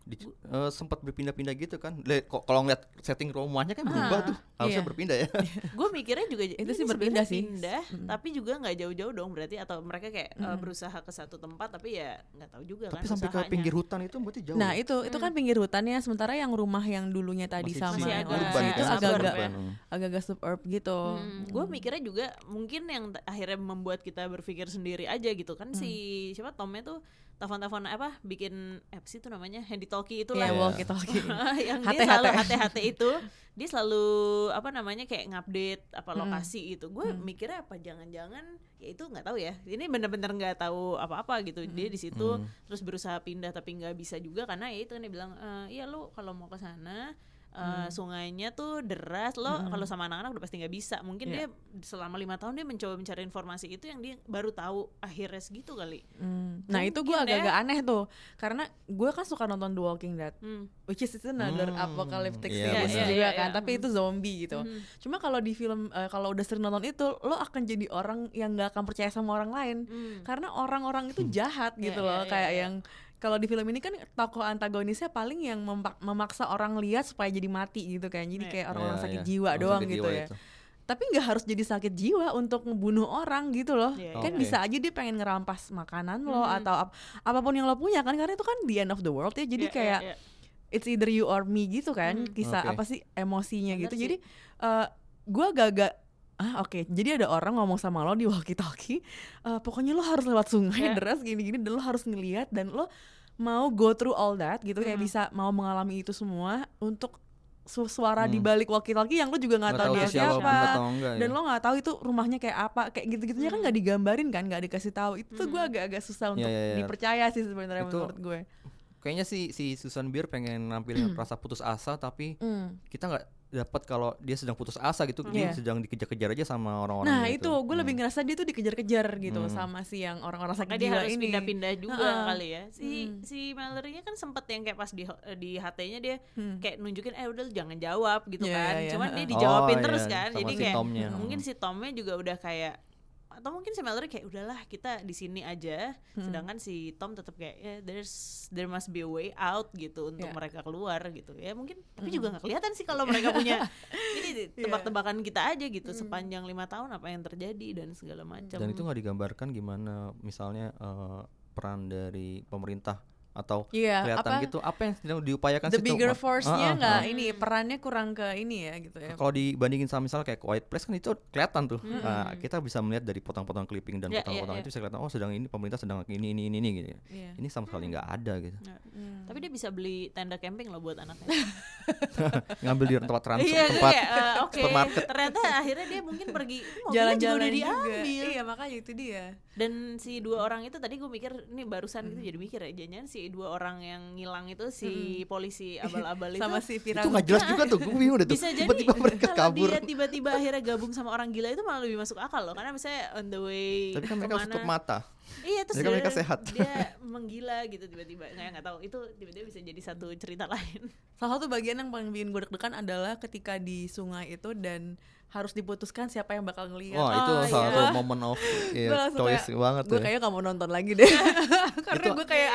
Di, eh, sempat berpindah-pindah gitu kan. Kalau ngeliat setting rumahnya kan berubah tuh. Harusnya
iya.
berpindah ya. <laughs>
gue mikirnya juga
Itu sih berpindah sih.
pindah, tapi juga nggak jauh-jauh dong berarti atau mereka kayak eh, berusaha ke satu tempat tapi ya nggak tahu juga
Tapi
kan
sampai ke
usahanya.
pinggir hutan itu berarti jauh.
Nah
ya?
itu itu kan pinggir hutannya sementara yang rumah yang dulunya tadi
Masih-
sama
masih
yang
urban
itu
kan,
agak-agak.
Hmm.
agak-agak suburb gitu.
gue mikirnya juga mungkin yang akhirnya membuat kita berpikir sendiri aja gitu kan si
Hmm.
siapa Tomnya tuh telepon-telepon apa bikin apa sih itu namanya handy talkie itu lah
Iya, walkie talkie. <laughs>
yang
HT,
dia selalu
HT.
HT-HT itu dia selalu apa namanya kayak ngupdate apa
Hmm.
lokasi gitu gue mikirnya apa jangan-jangan ya itu nggak tahu ya ini bener-bener nggak tahu apa-apa gitu dia
Hmm.
di situ terus berusaha pindah tapi nggak bisa juga karena ya itu kan dia bilang "Eh, iya lu kalau mau ke sana eh, sungainya tuh deras lo kalau sama anak-anak udah pasti nggak bisa mungkin dia selama lima tahun dia mencoba mencari informasi itu yang dia baru tahu akhirnya segitu kali
Hmm. Nah itu gue
ya.
agak-agak aneh tuh karena gue kan suka nonton The Walking Dead,
Hmm.
which is itu another
Hmm,
apocalyptic
iya,
series
benar.
juga
Iya,
kan,
iya,
tapi itu zombie gitu. Cuma kalau di film eh, kalau udah sering nonton itu, lo akan jadi orang yang nggak akan percaya sama orang lain
Hmm.
karena orang-orang itu jahat
Iya,
gitu
iya,
loh,
iya,
kayak
iya.
yang kalau di film ini kan tokoh antagonisnya paling yang memaksa orang lihat supaya jadi mati gitu kan, jadi
Iya.
kayak orang-orang
Iya,
sakit
iya.
jiwa
Orang
doang
sakit
gitu
jiwa
ya.
itu.
Tapi nggak harus jadi sakit jiwa untuk membunuh orang gitu loh.
Iya,
kan
iya.
bisa aja dia pengen ngerampas makanan lo
Hmm.
atau ap- apa pun yang lo punya kan karena itu kan the end of the world ya. Jadi
Iya, iya,
kayak
iya.
it's either you or me gitu kan.
Hmm.
Kisah
Oke.
apa sih emosinya
Bener
gitu.
sih.
Jadi eh gua agak-agak ah oke jadi ada orang ngomong sama lo di walkie talkie pokoknya lo harus lewat sungai
Iya.
deras gini-gini dan lo harus ngeliat dan lo mau go through all that gitu kayak
Hmm.
bisa mau mengalami itu semua untuk su- suara di
Hmm.
balik walkie talkie yang lo juga nggak tahu
tahu
dia
siapa,
siapa,
enggak
dan
ya.
lo nggak tahu itu rumahnya kayak apa kayak gitu-gitunya kan nggak digambarin kan nggak dikasih tahu itu tuh gue agak-agak susah untuk
iya, iya.
dipercaya sih sebenarnya
Itu-
menurut gue
Kayaknya si si Susan Beer pengen nampilin <clears throat> rasa putus asa tapi
Hmm.
kita nggak dapat kalau dia sedang putus asa gitu dia
Iya.
sedang dikejar-kejar aja sama orang-orang
nah
gitu.
itu gue lebih ngerasa dia tuh dikejar-kejar gitu
Hmm.
sama si yang orang-orang sakit
dia
jiwa
harus
ini
pindah-pindah juga
Heeh.
kali ya. Si
Hmm.
si Mallory-nya kan sempet yang kayak pas di di HT-nya dia
Hmm.
kayak nunjukin eh udah jangan jawab gitu
Iya,
kan.
iya, iya,
Cuman
heeh.
dia dijawabin
Oh,
terus
iya,
kan.
sama
Jadi
si
kayak
Tomnya.
mungkin si Tomnya juga udah kayak atau mungkin si Mallory kayak udahlah kita di sini aja.
Hmm.
Sedangkan si Tom tetap kayak ya there's there must be a way out gitu untuk
Iya.
mereka keluar gitu. Ya mungkin tapi juga nggak kelihatan sih kalau mereka punya <laughs> ini tebak-tebakan kita aja gitu sepanjang lima tahun apa yang terjadi dan segala macam.
dan itu nggak digambarkan gimana misalnya eh, peran dari pemerintah atau
Iya,
kelihatan
apa-
gitu apa yang sedang diupayakan
The
situ.
bigger force-nya
Ah, ah,
nggak
ah.
ini perannya kurang ke ini ya gitu ya.
Kalau dibandingin sama misalnya kayak Quiet Place kan itu kelihatan tuh. Nah, kita bisa melihat dari potong-potong clipping dan
Ya, ya,
potong-potong
ya.
itu bisa kelihatan oh sedang ini pemerintah sedang ini ini ini, ini gitu. ya.
Iya.
Ini sama sekali nggak ada gitu.
Tapi dia bisa beli tenda camping loh buat anaknya. <laughs>
Ngambil di tempat transfer
Iya,
tempat
kayak, eh, oke.
supermarket.
Ternyata akhirnya dia mungkin pergi <laughs> juga
Jalan-jalan
udah
juga.
diambil.
Iya, makanya itu dia.
Dan si dua orang itu tadi gue mikir ini barusan gitu jadi mikir ya jangan si dua orang yang ngilang itu si polisi <laughs> abal-abal itu
Sama si Firang.
Itu nggak jelas juga tuh. Gue bingung deh tuh.
bisa jadi
Tiba-tiba mereka
kalau
kabur.
dia tiba-tiba akhirnya gabung sama orang gila itu malah lebih masuk akal loh karena misalnya on the way
Tapi kan mereka ke
mana,
tutup mata.
iya terus
kan
dia,
mereka sehat.
dia <laughs> menggila gitu tiba-tiba nggak nggak tahu itu tiba-tiba bisa jadi satu cerita <laughs> lain
Salah satu bagian yang paling bikin gue deg-degan adalah ketika di sungai itu dan harus diputuskan siapa yang bakal ngelihat.
Wah, itu
Oh,
salah
iya.
satu moment of <laughs> yeah, choice
kayak,
banget
gue
tuh. ya.
kayak gak mau nonton lagi deh <laughs> <laughs> karena gue kayak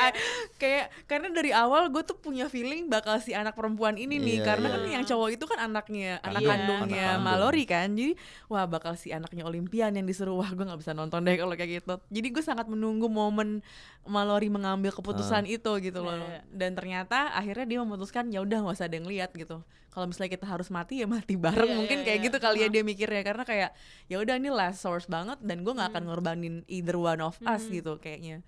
kayak karena dari awal gue tuh punya feeling bakal si anak perempuan ini nih
Iya,
karena
iya.
kan yang cowok itu kan anaknya anak
Iya,
kandungnya
anak kandung.
Mallory kan jadi wah bakal si anaknya Olimpian yang disuruh wah gue nggak bisa nonton deh kalau kayak gitu jadi gue sangat menunggu momen Mallory mengambil keputusan itu gitu loh
Iya, iya.
dan ternyata akhirnya dia memutuskan ya udah nggak usah ada yang lihat gitu kalau misalnya kita harus mati ya mati bareng
Iya,
mungkin
iya,
kayak
iya.
gitu kali ya
Uh-huh.
dia mikirnya karena kayak ya udah ini last source banget dan gue nggak akan
Hmm.
ngorbanin either one of us gitu kayaknya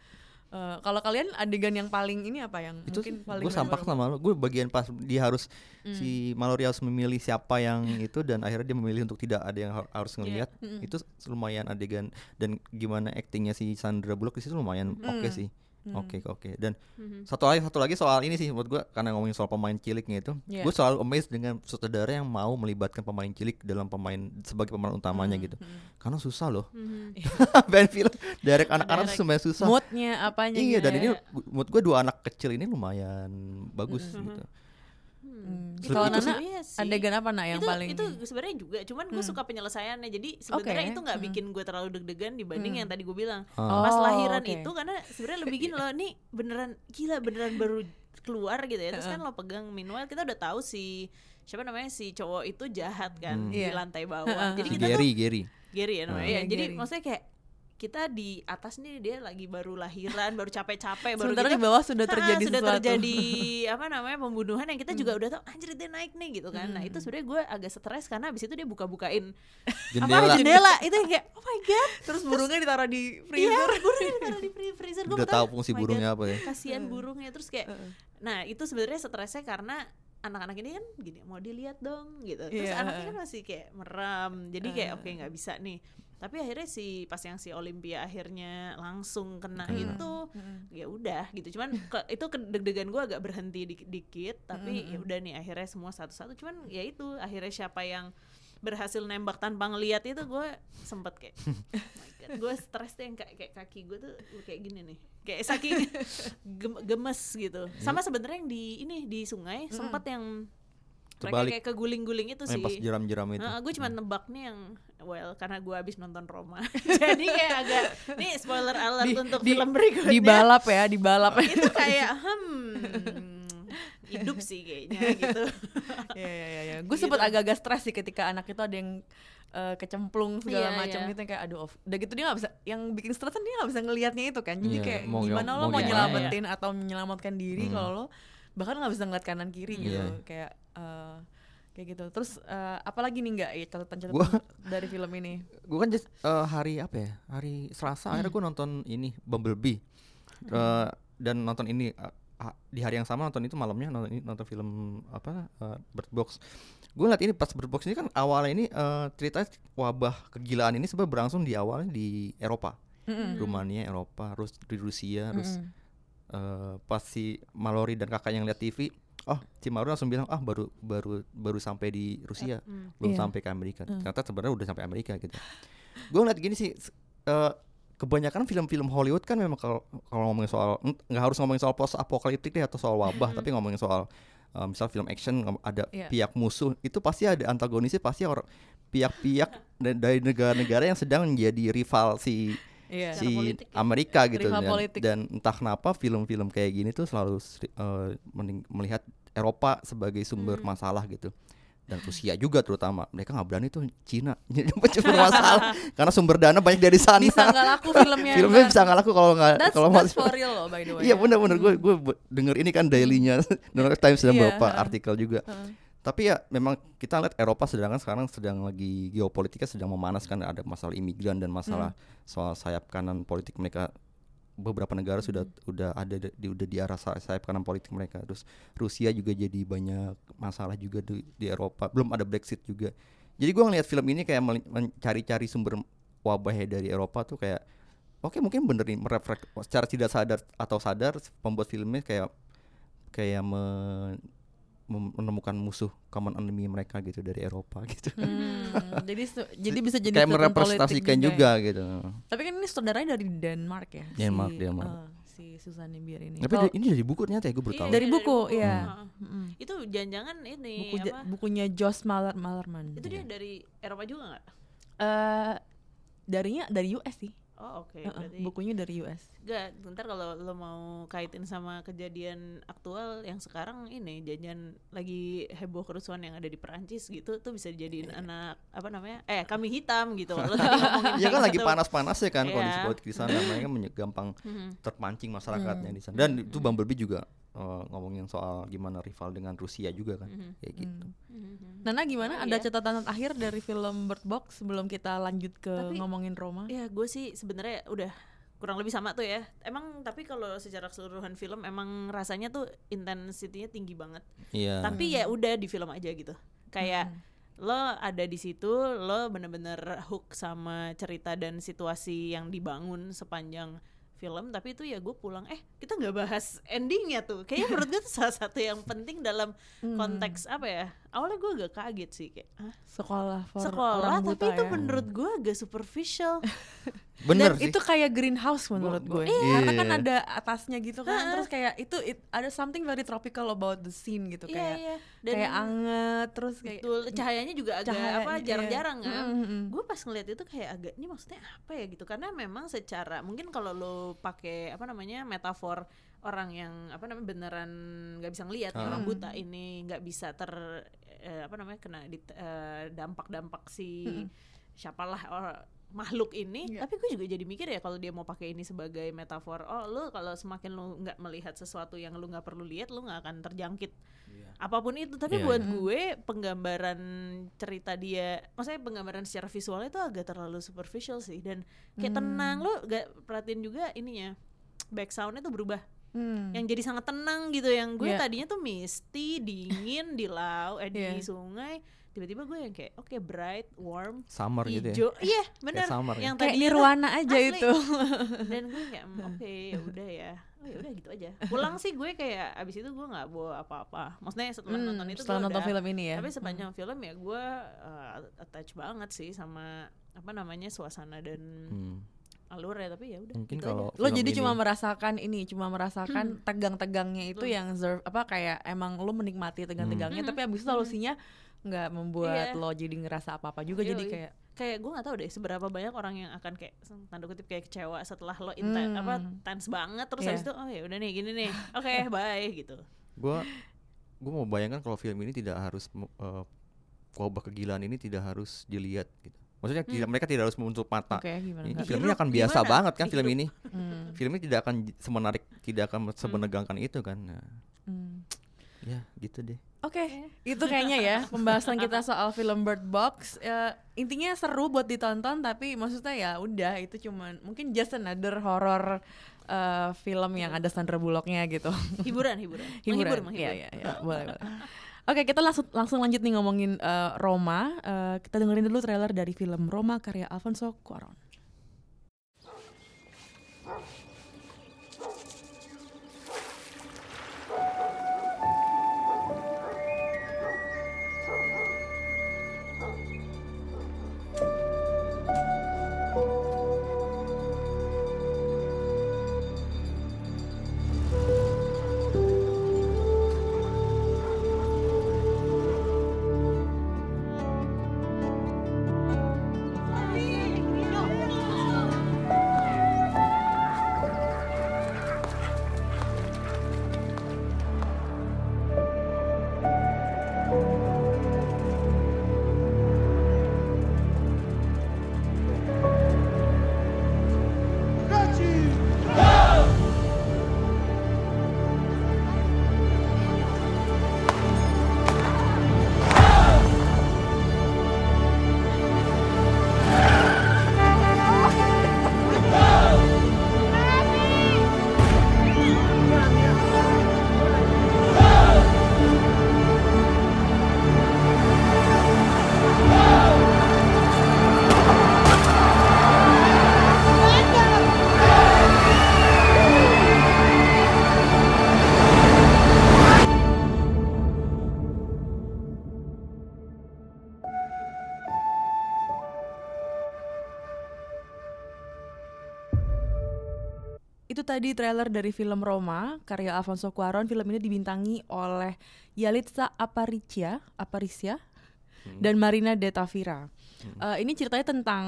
Eh, kalau kalian adegan yang paling ini apa yang
itu
mungkin paling
gue sampak
memorable?
sama lo gue bagian pas dia harus
Hmm.
si Mallory harus memilih siapa yang <laughs> itu dan akhirnya dia memilih untuk tidak ada yang har- harus ngelihat
Hmm.
itu lumayan adegan dan gimana aktingnya si Sandra Bullock di situ lumayan
Hmm.
oke sih oke oke dan satu lagi satu lagi soal ini sih menurut gue karena ngomongin soal pemain ciliknya itu
Iya.
gue selalu amazed dengan sutradara yang mau melibatkan pemain cilik dalam pemain sebagai pemeran utamanya
Hmm,
gitu. Karena susah loh.
Mhm.
band film direct anak-anak sebenarnya susah.
Moodnya apanya
Iya dan
ya.
ini menurut gue dua anak kecil ini lumayan bagus gitu.
Hmm.
Itu-
kalau Nana
Iya sih.
adegan apa nak yang
itu
paling
itu sebenarnya juga cuman gue suka penyelesaiannya jadi sebenarnya
Oke.
itu nggak bikin gue terlalu deg-degan dibanding yang tadi gue bilang
Ah.
pas
Oh,
lahiran
oke.
itu karena sebenarnya lebih gini loh nih beneran gila beneran baru keluar gitu ya terus kan lo pegang meanwhile kita udah tahu si siapa namanya si cowok itu jahat kan di
Iya.
lantai bawah jadi kita tuh
Gary, Gary.
Gary ya namanya Iya, jadi
Gary.
maksudnya kayak kita di atas nih dia lagi baru lahiran baru capek-capek baru
sementara
gitu.
di bawah sudah
Ah,
terjadi
sudah
sesuatu.
terjadi apa namanya pembunuhan yang kita juga udah tahu anjir dia naik nih gitu kan. Nah itu sebenarnya gue agak stres karena abis itu dia buka-bukain
Jendela.
apa jendela. Itu yang kayak oh my god.
Terus burungnya ditaruh di
iya
freezer.
burungnya ditaruh di free- freezer. Gue
Udah tahu. fungsi burungnya apa ya.
kasihan burungnya. Terus kayak nah itu sebenarnya stresnya karena anak-anak ini kan gini mau dilihat dong gitu. Terus
Iya.
anaknya kan masih kayak merem. Jadi kayak oke nggak bisa nih tapi akhirnya si pas yang si Olimpia akhirnya langsung kena itu ya udah gitu. Cuman ke- itu deg-degan gue agak berhenti dik- dikit tapi ya udah nih akhirnya semua satu-satu. Cuman ya itu akhirnya siapa yang berhasil nembak tanpa ngeliat itu gue sempet kayak <laughs> oh my god gue stres deh yang kayak, kayak kaki gue tuh kayak gini nih. Kayak saking <laughs> gem- gemes gitu. Sama sebenarnya yang di ini di sungai sempat yang mereka kayak keguling-guling itu sih
pas jeram-jeram itu.
gue cuma nebak nih yang well karena gue habis nonton Roma <laughs> jadi kayak agak nih spoiler alert untuk film berikutnya
dibalap ya dibalap <laughs>
itu kayak hmm hidup sih kayaknya <laughs> gitu
Iya iya iya. Gue sempet agak-agak stres sih ketika anak itu ada yang eh, kecemplung segala
Iya,
macam
iya.
gitu kayak aduh. off. Udah gitu dia nggak bisa yang bikin stres kan dia nggak bisa ngelihatnya itu kan. Jadi
Iya,
kayak
mau
gimana lo
mau
nyelamatin atau menyelamatkan diri
Hmm.
kalau lo bahkan nggak bisa ngeliat kanan kiri gitu.
Iya.
Kayak eh, kayak gitu. Terus eh, apalagi nih nggak ya catatan-catatan
Gua- <laughs>
dari film ini?
Gue kan just, eh, hari apa ya? Hari Selasa akhirnya gue nonton ini Bumblebee. Eh, dan nonton ini ah, di hari yang sama nonton itu malamnya nonton ini nonton film apa eh, Bird Box. Gue ngeliat ini pas Bird Box ini kan awalnya ini eh, ceritanya wabah kegilaan ini sebenarnya berlangsung di awalnya di Eropa. Rumania, Eropa, Rus di Rusia, terus eh, pas si Mallory dan kakaknya yang lihat TV, oh Mallory langsung bilang ah baru baru baru sampai di Rusia, belum
Iya.
sampai ke Amerika. Ternyata sebenarnya udah sampai Amerika gitu. Gue ngeliat gini sih, eh, kebanyakan film-film Hollywood kan memang kalau kalau ngomongin soal nggak harus ngomongin soal post apokaliptik deh atau soal wabah, tapi ngomongin soal eh, misal film action ada
Iya.
pihak musuh itu pasti ada antagonisnya pasti orang pihak-pihak da- dari negara-negara yang sedang menjadi rival si
Iya.
si
politik ya.
Amerika gitu
Rival
dan,
politik.
dan entah kenapa film-film kayak gini tuh selalu eh, mening- melihat Eropa sebagai sumber
Hmm.
masalah gitu. Dan Rusia juga terutama. Mereka nggak berani tuh Cina. <laughs> Cuma <laughs> masalah. Karena sumber dana banyak dari sana.
Bisa nggak laku filmnya.
filmnya bisa nggak laku kalau nggak kalau masih
for real loh by the way.
Iya benar-benar gue gue denger ini kan dailynya. <laughs> New York Times dan
Iya,
beberapa artikel juga. Tapi ya memang kita lihat Eropa sedangkan sekarang sedang lagi geopolitiknya sedang memanas kan. Ada masalah imigran dan masalah soal sayap kanan politik mereka beberapa negara sudah udah ada di udah di arah say- sayap kanan politik mereka. Terus Rusia juga jadi banyak masalah juga di, di Eropa. Belum ada Brexit juga. Jadi gue ngelihat film ini kayak mencari-cari sumber wabahnya dari Eropa tuh kayak oke mungkin bener nih mereflek secara tidak sadar atau sadar pembuat filmnya kayak kayak me- menemukan musuh common enemy mereka gitu dari Eropa <laughs> gitu
Hmm, jadi <laughs> jadi bisa jadi
kayak merepresentasikan
ya.
juga gitu
Tapi kan ini saudaranya dari Denmark ya.
Denmark,
si,
Denmark.
eh, si Susanne Bier ini.
tapi dari- ini dari buku ternyata ya gue baru tahu
dari buku,
buku.
iya.
Heeh.
Mm-mm.
Itu jangan-jangan ini
Buku ja-
apa?
bukunya Jos Maler Malerman.
Itu dia dari Eropa juga nggak?
Eh, darinya dari US sih.
Oh oke.
Heeh,
Berarti
bukunya dari US.
Enggak, bentar kalau lo mau kaitin sama kejadian aktual yang sekarang ini jajan lagi heboh kerusuhan yang ada di Perancis gitu tuh bisa dijadiin anak apa namanya? Eh, kami hitam gitu. <laughs> Lo tadi ngomongin
ya kan lagi panas-panas ya kan
Iya.
kondisi politik di sana mereka menye- gampang
Mhm.
terpancing masyarakatnya di sana dan itu Bumblebee juga eh, ngomongin soal gimana rival dengan Rusia juga kan
Mhm.
kayak gitu
Nana gimana?
Oh,
Ada
iya.
catatan akhir dari film Bird Box sebelum kita lanjut ke
Tapi-
ngomongin Roma?
Ya, gue sih sebenarnya udah kurang lebih sama tuh ya. Emang tapi kalau secara keseluruhan film emang rasanya tuh intensitinya tinggi banget.
iya
Tapi ya udah di film aja gitu. Kayak
Hmm.
lo ada di situ, lo bener-bener hook sama cerita dan situasi yang dibangun sepanjang film tapi itu ya gue pulang eh kita nggak bahas endingnya tuh kayaknya <laughs> menurut gue tuh salah satu yang penting dalam
Hmm.
konteks apa ya awalnya gue agak kaget sih kayak Hah,
Sekolah for
sekolah
orang
tapi
buta
itu
ya.
menurut gue agak superficial <laughs>
bener
Dan
sih
itu kayak greenhouse menurut
Gua-
gue.
gua-
Karena kan
Iya.
ada atasnya gitu kan. Terus kayak itu it- ada something very tropical about the scene gitu
Iya,
kayak
iya. Dan-
kayak anget terus kayak
Betul, cahayanya juga agak
Cahaya-
apa
iya.
jarang-jarang kan.
Mm, mm, mm.
Gue pas ngeliat itu kayak agak ini maksudnya apa ya gitu karena memang secara mungkin kalau lo pakai apa namanya metafor orang yang apa namanya beneran nggak bisa ngelihat nih,
Ah.
orang buta ini nggak bisa ter eh, apa namanya kena di, eh, dampak-dampak si siapalah or- makhluk ini
Iya.
tapi gue juga jadi mikir ya kalau dia mau pakai ini sebagai metafor oh lu kalau semakin lu nggak melihat sesuatu yang lu nggak perlu lihat lu nggak akan terjangkit apa pun itu tapi
Iya,
buat
iya.
gue penggambaran cerita dia maksudnya penggambaran secara visualnya itu agak terlalu superficial sih dan kayak tenang lo gak perhatiin juga ininya back soundnya tuh berubah
Hmm.
yang jadi sangat tenang gitu yang gue
Iya.
tadinya tuh misty dingin di laut eh di
Iya.
sungai tiba-tiba gue yang kayak oke bright warm
summer gitu ya
hijau iya benar
summer ya.
yang
kayak
tuh
nirwana aja
asli.
itu. <laughs>
dan gue kayak "Hmm, oke ya udah ya oh ya udah gitu aja pulang sih gue kayak abis itu gue nggak bawa apa-apa maksudnya setelah
Hmm,
nonton itu
setelah nonton
udah-
film ini ya.
tapi sepanjang film ya gue uh, attach banget sih sama apa namanya suasana dan
Hmm.
alur ya tapi ya udah
mungkin
gitu
kalau
aja.
lo jadi
ini-
cuma merasakan ini cuma merasakan tegang-tegangnya itu
Betul.
yang zerv apa kayak emang lo menikmati tegang-tegangnya
Hmm.
tapi abis itu solusinya nggak membuat
Iya.
lo jadi ngerasa apa-apa juga jadi
Yoi.
kayak
kayak gue nggak tahu deh seberapa banyak orang yang akan kayak tanda kutip kayak kecewa setelah lo inten
Hmm.
apa tense banget terus
Iya.
habis itu oh ya udah nih gini nih oke <laughs> bye gitu
gue gue mau bayangkan kalau film ini tidak harus me- eh, wabah kegilaan ini tidak harus dilihat gitu maksudnya tidak mereka tidak harus menutup mata
gimana
ini film ini akan biasa
gimana?
banget kan film ini
Hmm.
film ini tidak akan semenarik tidak akan semenegangkan itu kan nah,
Hmm.
ya gitu deh
Oke, itu kayaknya ya pembahasan kita soal film Bird Box. Ya, intinya seru buat ditonton, tapi maksudnya ya udah itu cuman mungkin just another horror uh, film yang ada Sandra Bullocknya gitu.
hiburan hiburan <laughs>
Hiburan.
menghibur
Iya, iya, iya, boleh, boleh. Oke, kita langsung langsung lanjut nih ngomongin uh, Roma. Uh, kita dengerin dulu trailer dari film Roma karya Alfonso Cuarón. Tadi trailer dari film Roma karya Alfonso Cuarón. Film ini dibintangi oleh Yalitza Aparicia, Aparicia dan Marina de Tavira. Eh, ini ceritanya tentang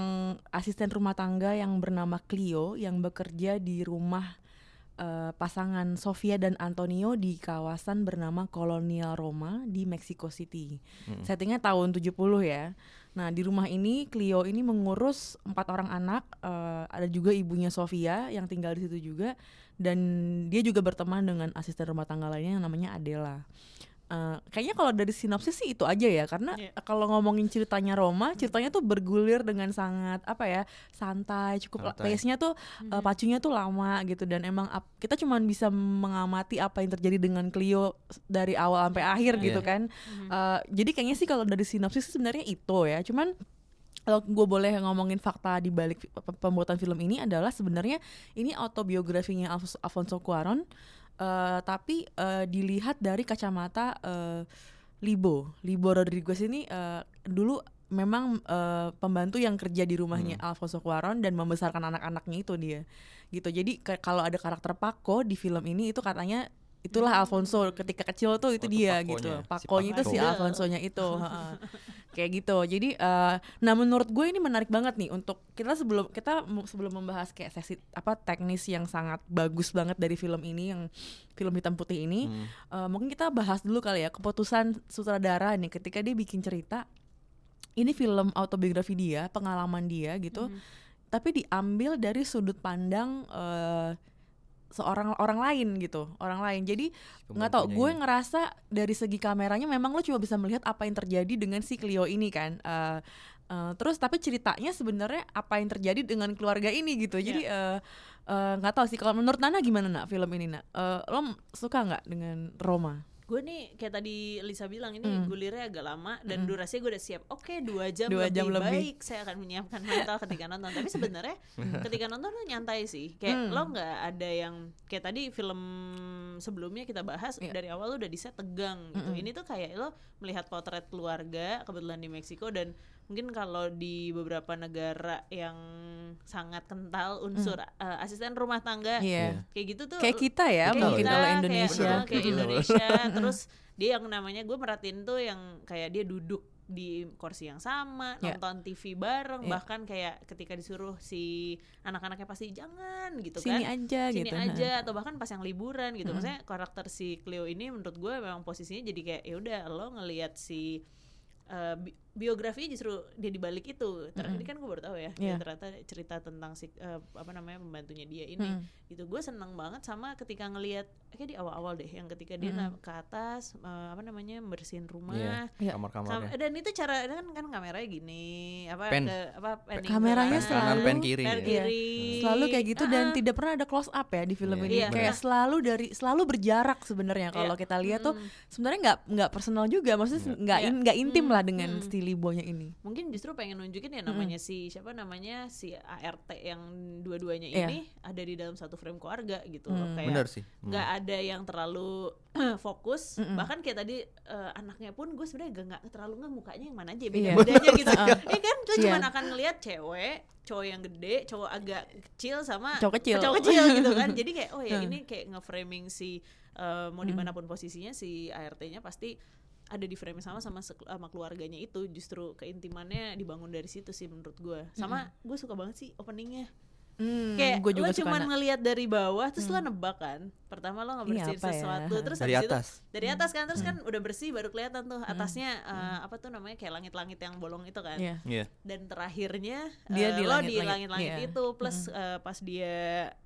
asisten rumah tangga yang bernama Clio yang bekerja di rumah eh, pasangan Sofia dan Antonio di kawasan bernama Colonial Roma di Mexico City. Settingnya tahun 70 ya. Nah di rumah ini Clio ini mengurus empat orang anak, eh, ada juga ibunya Sofia yang tinggal di situ juga, dan dia juga berteman dengan asisten rumah tangga lainnya yang namanya Adela. Eh, kayaknya kalau dari sinopsis sih itu aja ya karena
Iya.
kalau ngomongin ceritanya Roma ceritanya tuh bergulir dengan sangat apa ya santai cukup pace-nya tuh eh, pacunya tuh lama gitu. Dan emang ap- kita cuman bisa mengamati apa yang terjadi dengan Clio dari awal sampai akhir gitu
Iya.
kan Eh, jadi kayaknya sih kalau dari sinopsis sih sebenarnya itu ya. Cuman kalau gue boleh ngomongin fakta di balik pembuatan film ini adalah sebenarnya ini autobiografinya Alfons- Alfonso Cuarón eh, tapi eh, dilihat dari kacamata eh, Libo Libo Rodriguez ini eh, dulu memang eh, pembantu yang kerja di rumahnya Alfonso Cuarón dan membesarkan anak-anaknya itu dia gitu. Jadi kalau ada karakter Paco di film ini itu katanya itulah Alfonso ketika kecil tuh itu
Oh,
dia
Paconya,
gitu.
Si
Paconya itu si. Alfonsonya <laughs> itu heeh. kayak gitu. Jadi eh, nah menurut gue ini menarik banget nih untuk kita sebelum kita sebelum membahas kayak sesi apa teknis yang sangat bagus banget dari film ini yang film hitam putih ini eh, mungkin kita bahas dulu kali ya keputusan sutradara nih ketika dia bikin cerita. Ini film autobiografi dia pengalaman dia gitu. Tapi diambil dari sudut pandang eh, seorang orang lain gitu orang lain. Jadi nggak tau gue
ini.
ngerasa dari segi kameranya memang lo cuma bisa melihat apa yang terjadi dengan si Clio ini kan Eh, eh, terus tapi ceritanya sebenarnya apa yang terjadi dengan keluarga ini gitu. Jadi eh, eh, nggak tahu sih kalau menurut Nana gimana nak film ini nak? Eh, lo suka nggak dengan Roma
gue nih kayak tadi Lisa bilang ini
Hmm.
gulirnya agak lama dan durasinya gue udah siap oke dua jam,
Dua
lebih,
jam lebih.
baik saya akan menyiapkan mental ketika nonton tapi sebenarnya <laughs> ketika nonton lo nyantai sih kayak
Hmm.
lo nggak ada yang kayak tadi film sebelumnya kita bahas
Iya.
dari awal lo udah di set tegang gitu ini tuh kayak lo melihat potret keluarga kebetulan di Meksiko dan mungkin kalau di beberapa negara yang sangat kental unsur uh, asisten rumah tangga
Hmm. Iya.
kayak gitu tuh
kayak kita ya
kayak
mungkin
kita,
kalau
kayak-
Indonesia
kayak
Bener.
Indonesia terus dia yang namanya gue merhatiin tuh yang kayak dia duduk di kursi yang sama
Ya.
nonton TV bareng
Ya.
bahkan kayak ketika disuruh si anak-anaknya pasti jangan gitu
sini
kan
aja
sini
gitu
aja atau bahkan pas yang liburan gitu maksudnya karakter si Cleo ini menurut gue memang posisinya jadi kayak ya udah lo ngelihat si uh, bi- biografinya justru dia dibalik itu Ter- ini kan gue baru tahu ya dia
Iya.
ternyata cerita tentang si uh, apa namanya pembantunya dia ini
Mm.
itu gue seneng banget sama ketika ngelihat kayak di awal-awal deh yang ketika dia na- ke atas uh, apa namanya bersihin rumah
Iya,
Iya.
kamar-kamarnya.
Kam- dan itu cara kan kan kameranya gini apa
Pen.
ke apa ke
Kameranya
kanan,
Pen
selalu-
pen kiri.
pen
ya.
kiri
selalu kayak gitu dan
Ah,
tidak pernah ada close up ya di film
Iya,
ini
iya.
kayak
Iya.
selalu dari selalu berjarak sebenarnya kalau
Iya.
kita lihat tuh
Mm.
sebenarnya nggak nggak personal juga maksudnya nggak
Iya.
in- nggak intim
Mm,
lah dengan
mm.
Si Libonya ini
mungkin justru pengen nunjukin ya namanya si siapa namanya si ART yang dua-duanya
Iya.
ini ada di dalam satu frame keluarga gitu
Hmm.
kayak
Bener sih. Hmm.
nggak ada yang terlalu <clears throat> fokus
Mm-mm.
bahkan kayak tadi eh, anaknya pun gue sebenarnya gak, nggak terlalu nggak mukanya yang mana aja
Iya.
beda bedanya <laughs> gitu eh kan tuh
Iya.
cuma akan ngelihat cewek cowok yang gede cowok agak kecil sama
Cowok kecil.
cowok kecil <laughs> gitu kan jadi kayak oh ya
Hmm.
ini kayak nge-framing si eh, mau di mana pun posisinya si ART-nya pasti ada di frame yang sama sama sama keluarganya itu justru keintimannya dibangun dari situ sih menurut gue sama gue suka banget sih openingnya.
Hmm,
kayak
gue juga
lo
suka
cuman ngelihat dari bawah terus lo nebak kan? Pertama lo ngebersihin
apa ya?
sesuatu terus
Dari
itu-
atas.
dari atas kan terus kan udah bersih baru kelihatan tuh atasnya eh, apa tuh namanya kayak langit-langit yang bolong itu kan?
Iya.
Iya.
dan terakhirnya
Dia
eh,
di
lo di
langit-langit, iya.
itu plus eh, pas dia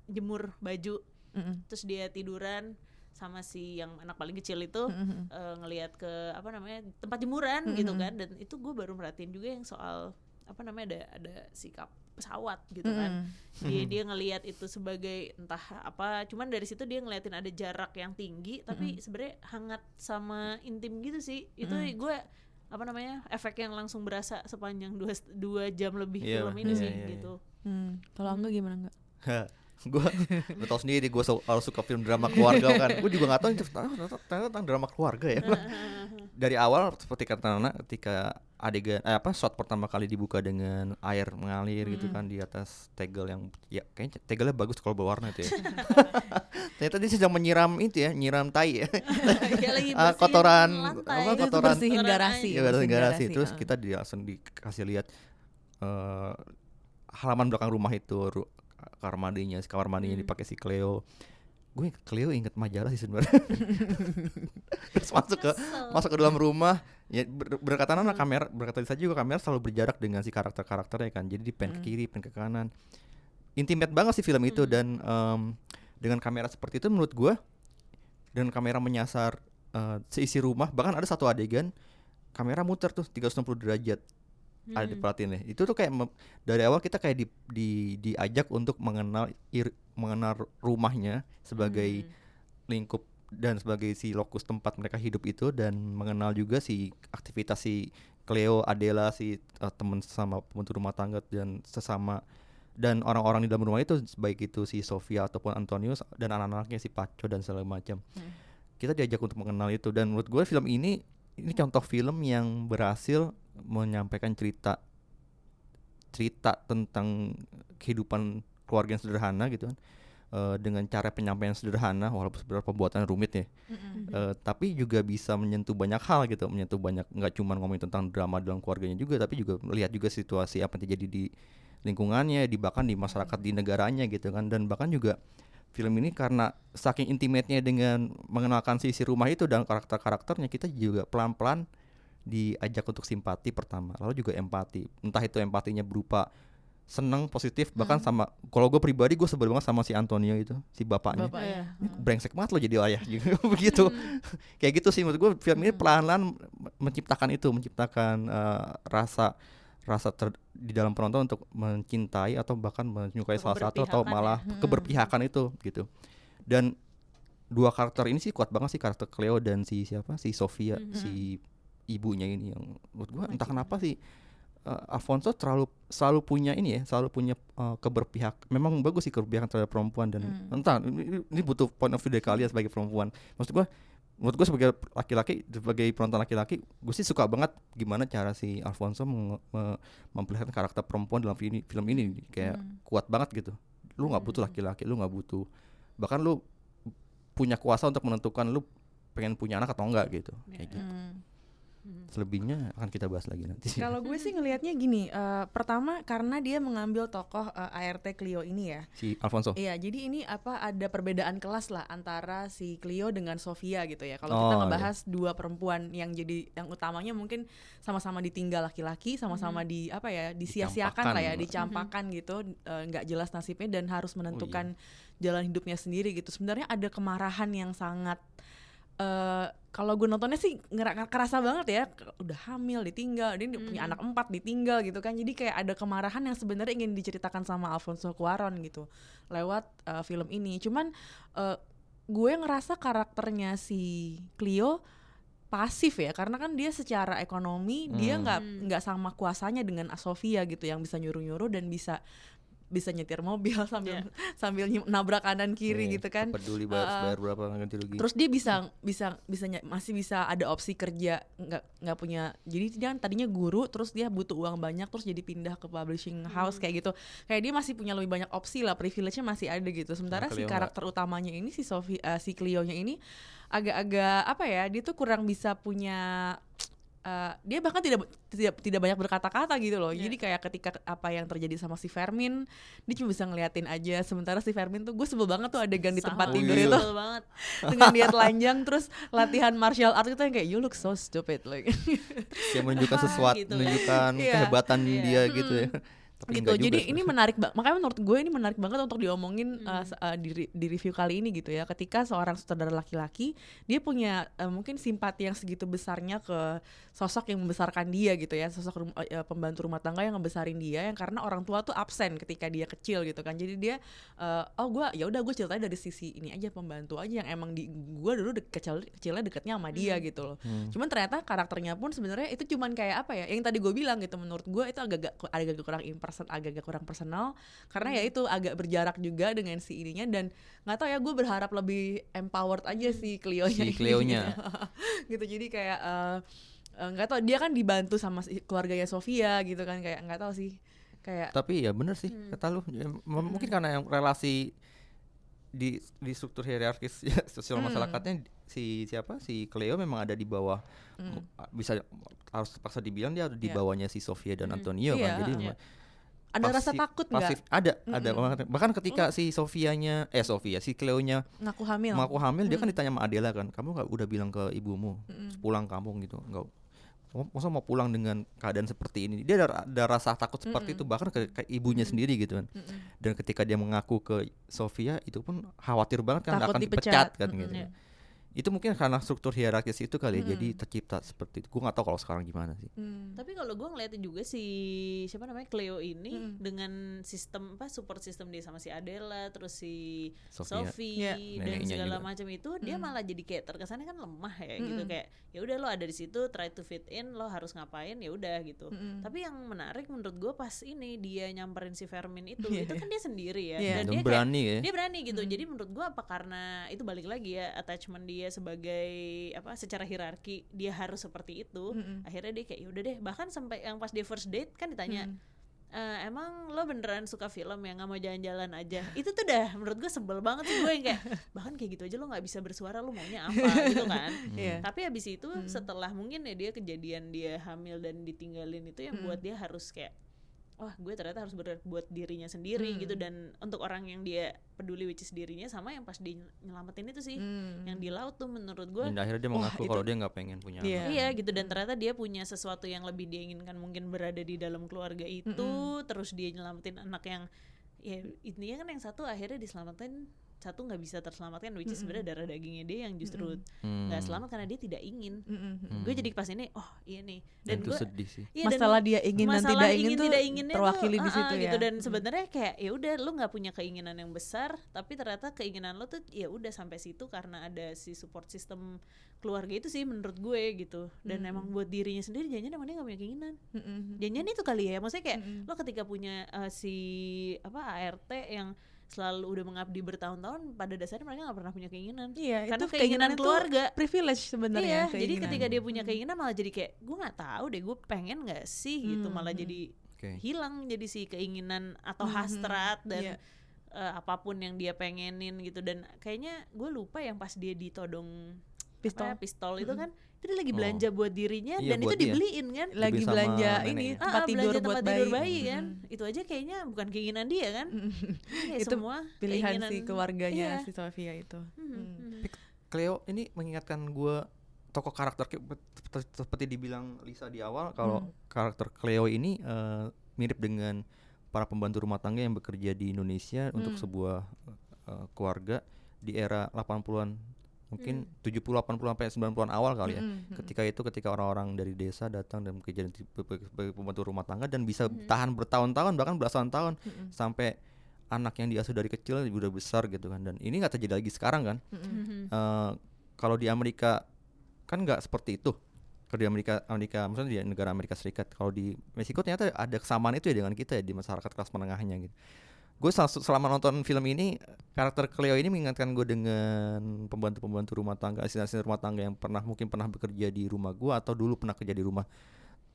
jemur baju
Mm-mm.
terus dia tiduran sama si yang anak paling kecil itu
Mm-mm.
eh, ngelihat ke apa namanya tempat jemuran gitu kan. Dan itu gue baru merhatiin juga yang soal apa namanya ada ada sikap pesawat gitu kan. Dia dia ngelihat itu sebagai entah apa cuman dari situ dia ngeliatin ada jarak yang tinggi tapi sebenarnya hangat sama intim gitu sih. Itu gue apa namanya efek yang langsung berasa sepanjang dua dua jam lebih
Iya,
film ini
iya,
sih
iya, iya.
gitu.
Hmm, kalau enggak gimana enggak <laughs>
gue lo tau sendiri gue kalau suka film drama keluarga kan gue juga gak tahu ini ternyata ternyata tentang drama keluarga ya dari awal seperti kata Nana ketika adegan eh, apa shot pertama kali dibuka dengan air mengalir gitu kan di atas tegel yang ya kayaknya tegelnya bagus kalau berwarna itu ya. <laughs> Ternyata dia sedang menyiram itu ya, nyiram tai ya. <laughs>
Ya, <laughs>
kotoran apa
Itu
kotoran
bersihin
Kotoran
garasi.
ya
bersihin
garasi. Terus kita di, langsung dikasih lihat eh halaman belakang rumah itu ru- kamar mandinya, kamar mandinya dipakai si Cleo. Gue Cleo inget majalah sih sebenarnya. <laughs> Terus masuk ke masuk ke dalam rumah ya ber, berkatan anak kamera berkata saja juga kamera selalu berjarak dengan si karakter-karakternya kan. Jadi di pen ke kiri, pen ke kanan. Intimate banget sih film itu dan em, dengan kamera seperti itu menurut gue dengan kamera menyasar eh, seisi rumah bahkan ada satu adegan kamera muter tuh 360 derajat ada di perhatiin itu tuh kayak dari awal kita kayak di, di diajak untuk mengenal ir- mengenal rumahnya sebagai lingkup dan sebagai si lokus tempat mereka hidup itu dan mengenal juga si aktivitas si Cleo, Adela, si eh, teman sesama pembantu rumah tangga dan sesama dan orang-orang di dalam rumah itu baik itu si Sofia ataupun Antonius dan anak-anaknya si Paco dan segala macam. Kita diajak untuk mengenal itu dan menurut gue film ini ini contoh film yang berhasil menyampaikan cerita cerita tentang kehidupan keluarga yang sederhana gitu kan. Eh, dengan cara penyampaian sederhana walaupun sebenarnya pembuatan rumit ya. Eh, tapi juga bisa menyentuh banyak hal gitu. Menyentuh banyak nggak cuma ngomongin tentang drama dalam keluarganya juga tapi juga melihat juga situasi apa yang terjadi di lingkungannya di bahkan di masyarakat di negaranya gitu kan. Dan bahkan juga film ini karena saking intimate-nya dengan mengenalkan sisi rumah itu dan karakter-karakternya kita juga pelan-pelan diajak untuk simpati pertama lalu juga empati. Entah itu empatinya berupa seneng positif bahkan sama kalau gue pribadi gue sebel banget sama si Antonio itu si bapaknya.
Bapaknya.
ini brengsek banget lo jadi ayah gitu <laughs> begitu. <laughs> Kayak gitu sih menurut gue film ini pelan-pelan menciptakan itu menciptakan eh, rasa rasa ter- di dalam penonton untuk mencintai atau bahkan menyukai salah satu atau
Keberpihakan ya.
malah keberpihakan itu gitu. Dan dua karakter ini sih kuat banget sih karakter Cleo dan si siapa? Si Sofia si ibunya ini yang menurut gua entah kenapa sih eh, Alfonso terlalu selalu punya ini ya selalu punya eh, keberpihak memang bagus sih keberpihakan terhadap perempuan dan entah ini, ini butuh point of view dari kalian sebagai perempuan. Maksud gua menurut gue sebagai laki-laki sebagai penonton laki-laki gue sih suka banget gimana cara si Alfonso meng- me- memperlihatkan karakter perempuan dalam film ini, film ini. Kayak kuat banget gitu. Lu nggak butuh laki-laki lu nggak butuh bahkan lu punya kuasa untuk menentukan lu pengen punya anak atau enggak gitu. Kayak gitu selebihnya akan kita bahas lagi nanti
Kalau gue sih ngelihatnya gini, eh, pertama karena dia mengambil tokoh eh, ART Clio ini ya.
si Alfonso
Iya, jadi ini apa ada perbedaan kelas lah antara si Clio dengan Sofia gitu ya. Kalau
Oh,
kita
iya.
ngebahas dua perempuan yang jadi yang utamanya mungkin sama-sama ditinggal laki-laki, sama-sama di apa ya disia-siakan lah ya,
Dicampakkan.
dicampakkan gitu, eh, nggak jelas nasibnya dan harus
Oh,
menentukan
iya.
jalan hidupnya sendiri gitu. Sebenarnya ada kemarahan yang sangat eh kalau gue nontonnya sih ngera- kerasa banget ya. Udah hamil ditinggal dia punya anak empat ditinggal gitu kan. Jadi kayak ada kemarahan yang sebenarnya ingin diceritakan sama Alfonso Cuarón gitu lewat eh, film ini. Cuman eh, gue ngerasa karakternya si Clio pasif ya karena kan dia secara ekonomi dia
Hmm.
nggak nggak sama kuasanya dengan Sofia gitu yang bisa nyuruh-nyuruh dan bisa bisa nyetir mobil <laughs> sambil sambil nyim- nabrak kanan kiri
Iya,
gitu kan
peduli bayar,
Uh,
bayar berapa ganti rugi
Terus dia bisa bisa bisa masih bisa ada opsi kerja nggak nggak punya. Jadi dia kan tadinya guru terus dia butuh uang banyak terus jadi pindah ke publishing house kayak gitu. Kayak dia masih punya lebih banyak opsi lah, privilege-nya masih ada gitu. Sementara
Nah,
si karakter utamanya ini si Sophie eh, si Cleo-nya ini agak-agak apa ya? Dia tuh kurang bisa punya eh, dia bahkan tidak tidak tidak banyak berkata-kata gitu loh. Jadi kayak ketika apa yang terjadi sama si Fermin, dia cuma bisa ngeliatin aja. Sementara si Fermin tuh gue sebel banget tuh adegan di tempat
Sama,
tidur
iya.
itu
Betul banget. <laughs>
dengan dia telanjang terus latihan martial art itu yang kayak you look so stupid like
dia menunjukkan <laughs> sesuatu
gitu.
menunjukkan
Iya.
kehebatan dia gitu ya Tapi
gitu.
juga
jadi ini
sebenarnya.
menarik banget makanya menurut gue ini menarik banget untuk diomongin uh, se- uh, di, di review kali ini gitu ya. Ketika seorang sutradara laki-laki dia punya uh, mungkin simpati yang segitu besarnya ke sosok yang membesarkan dia gitu ya. Sosok rum- uh, pembantu rumah tangga yang ngebesarin dia yang karena orang tua tuh absen ketika dia kecil gitu kan. Jadi dia uh, oh gue ya udah gue ceritanya dari sisi ini aja pembantu aja yang emang di gue dulu de- kecil kecilnya deketnya sama dia gitu loh. Cuman ternyata karakternya pun sebenarnya itu cuman kayak apa ya yang tadi gue bilang gitu menurut gue itu agak-agak agak-agak kurang imperson agak-agak kurang personal karena ya itu agak berjarak juga dengan si ininya dan nggak tahu ya gue berharap lebih empowered aja si Cleo-nya
Si
ini.
Cleo-nya. <laughs>
gitu jadi kayak eh, eh, nggak tahu dia kan dibantu sama keluarganya Sofia gitu kan kayak nggak tahu sih kayak
Tapi ya bener sih kata lu. Ya, mungkin karena yang relasi di di struktur hierarkis ya, <laughs> sosial
Hmm.
masyarakatnya si siapa si Cleo memang ada di bawah
Hmm.
bisa harus terpaksa dibilang dia ada di
Iya.
bawahnya si Sofia dan
Hmm.
Antonio
Iya,
kan. Jadi
iya. Ada rasa
pasif-
takut nggak
ada ada
Mm-mm.
bahkan, ketika si Sofianya eh Sofia si Cleonya
ngaku hamil
mengaku hamil dia kan
Mm.
ditanya sama Adela kan kamu nggak udah bilang ke ibumu
Mm-mm.
pulang kampung gitu nggak masa mau pulang dengan keadaan seperti ini dia ada, ada rasa takut seperti
Mm-mm.
itu bahkan ke, ke ibunya sendiri gitu kan
Mm-mm.
dan ketika dia mengaku ke Sofia itu pun khawatir banget kan
Takut
akan
dipecat.
dipecat kan
Mm-mm.
gitu
Iya.
Itu mungkin karena struktur hierarkis itu kali ya, jadi
Mm-mm.
tercipta seperti itu gue nggak tahu kalau sekarang gimana sih
Hmm.
Tapi kalau gue ngeliatin juga si siapa namanya Cleo ini
Mm.
dengan sistem apa support system dia sama si Adela terus si
Sofia.
Sophie
Iya.
dan
Neneknya
segala macam itu dia
Mm.
malah jadi kayak terkesannya kan lemah ya gitu
Mm-mm.
kayak ya udah lo ada di situ try to fit in lo harus ngapain ya udah gitu.
Mm-mm.
Tapi yang menarik menurut gue pas ini dia nyamperin si Fermin itu
Iya,
itu kan dia sendiri ya
Iya.
dan
dan
dia kayak
berani ya
dia berani gitu
Mm.
jadi menurut gua apa karena itu balik lagi ya attachment dia sebagai apa secara hierarki dia harus seperti itu
Mm-mm.
akhirnya dia kayak yaudah deh bahkan sampai yang pas dia first date kan ditanya
Mm.
"Eh, emang lo beneran suka film ya nggak mau jalan-jalan aja itu tuh dah menurut gue sebel banget sih gue yang kayak <laughs> bahkan kayak gitu aja lo nggak bisa bersuara lo maunya apa gitu kan <laughs>
Iya.
tapi habis itu
Hmm.
setelah mungkin ya dia kejadian dia hamil dan ditinggalin itu yang
Mm.
buat dia harus kayak wah gue ternyata harus berbuat dirinya sendiri
Hmm.
gitu dan untuk orang yang dia peduli which is dirinya sama yang pas dia nyel- nyelamatin itu sih
Hmm.
yang di laut tuh menurut gue
dan akhirnya dia
Wah,
mengaku
itu-
kalau dia nggak pengen punya
Iya.
anak.
Iya gitu dan ternyata dia punya sesuatu yang lebih dia inginkan mungkin berada di dalam keluarga itu terus dia nyelamatin anak yang ya intinya kan yang satu akhirnya diselamatin satu nggak bisa terselamatkan which is
Mm-mm.
sebenarnya darah dagingnya dia yang justru
Hmm.
nggak selamat karena dia tidak ingin
Mm-mm.
Hmm.
gue jadi pas ini oh iya nih
dan,
dan
itu
gue
sedih sih
Iya, dan
masalah dia ingin dan tidak ingin
ingin
tuh
tidak inginnya
terwakili
tuh,
di
uh-uh,
situ
gitu
ya
dan
Mm.
sebenarnya kayak ya udah lu nggak punya keinginan yang besar tapi ternyata keinginan lo tuh ya udah sampai situ karena ada si support system keluarga itu sih menurut gue gitu dan
Mm.
emang buat dirinya sendiri jangan emang dia nggak punya keinginan
Mm-mm.
jangan itu kali ya maksudnya kayak
Mm-mm.
lo ketika punya uh, si apa ART yang selalu udah mengabdi bertahun-tahun pada dasarnya mereka nggak pernah punya keinginan
Iya,
karena
itu
keinginan
keinginan itu
keluarga
privilege sebenarnya.
Iya, jadi ketika dia punya keinginan malah jadi kayak gue nggak tahu deh, gue pengen nggak sih gitu,
Hmm,
malah
hmm.
jadi
Oke.
hilang jadi si keinginan atau
Hmm, hmm,
hasrat dan
iya.
eh, apa pun yang dia pengenin gitu dan kayaknya gue lupa yang pas dia ditodong
Pistol.
apa ya, pistol itu
Mm-mm.
kan itu dia lagi
Oh.
belanja buat dirinya
Iya,
dan
buat
itu
dia.
dibeliin kan
lagi
Dibeli
belanja
neneknya.
ini
Ah,
tempat
ah,
tidur
belanja
buat
tempat
bayi.
tidur bayi kan
Mm.
itu aja kayaknya bukan keinginan dia kan Kayak <laughs>
Itu
semua
Pilihan
keinginan-
si keluarganya
iya.
si Sofia itu.
Hmm,
Hmm.
hmm.
Cleo ini mengingatkan gue tokoh karakter seperti, dibilang Lisa di awal kalau
Hmm.
karakter Cleo ini eh, mirip dengan para pembantu rumah tangga yang bekerja di Indonesia untuk
Hmm.
sebuah eh, keluarga di era 80-an mungkin
Hmm.
70 80 sampai 90-an awal kali ya.
Mm-mm.
Ketika itu ketika orang-orang dari desa datang dan bekerja di- sebagai pembantu rumah tangga dan bisa
Hmm.
tahan bertahun-tahun bahkan belasan tahun
Mm-mm.
sampai anak yang diasuh dari kecil udah besar gitu kan dan ini nggak terjadi lagi sekarang kan
Mm-mm.
Mhm.
Eh, kalau di Amerika kan nggak seperti itu kalau di Amerika Amerika maksudnya di negara Amerika Serikat kalau di Meksiko ternyata ada kesamaan itu ya dengan kita ya di masyarakat kelas menengahnya gitu gue selama nonton film ini karakter Cleo ini mengingatkan gue dengan pembantu-pembantu rumah tangga asisten-asisten rumah tangga yang pernah mungkin pernah bekerja di rumah gue atau dulu pernah kerja di rumah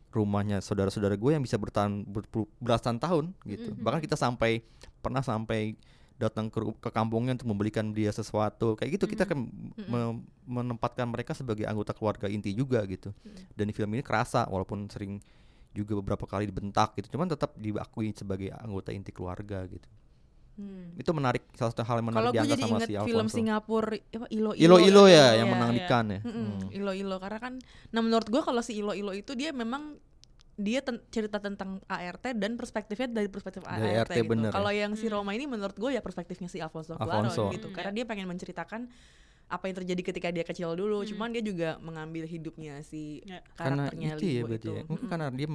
rumahnya saudara-saudara gue yang bisa bertahan berpuluh- belasan tahun gitu.
Mhm.
bahkan kita sampai pernah sampai datang ke, ke kampungnya untuk membelikan dia sesuatu. Kayak gitu kita kan me- menempatkan mereka sebagai anggota keluarga inti juga gitu. Dan di film ini kerasa walaupun sering juga beberapa kali dibentak gitu cuman tetap diakui sebagai anggota inti keluarga gitu
Hmm.
itu menarik salah satu hal yang menarik diangkat sama si
film
Alfonso
Singapura apa Ilo
Ilo Ilo
kan?
ya yang menang
iya.
di Cannes ya Hmm.
Ilo Ilo karena kan nah menurut gue kalau si Ilo Ilo itu dia memang dia ten- cerita tentang ART dan perspektifnya dari perspektif ART,
ART
gitu.
ya.
Kalau yang si
Hmm.
Roma ini menurut gue ya perspektifnya si Alfonso
Alfonso.
Cuarón gitu
Hmm,
karena
ya.
dia pengen menceritakan apa yang terjadi ketika dia kecil dulu.
Hmm.
Cuman dia juga mengambil hidupnya si
Ya.
karena
karakternya
itu ya berarti
itu.
ya mungkin
Mm-mm.
karena dia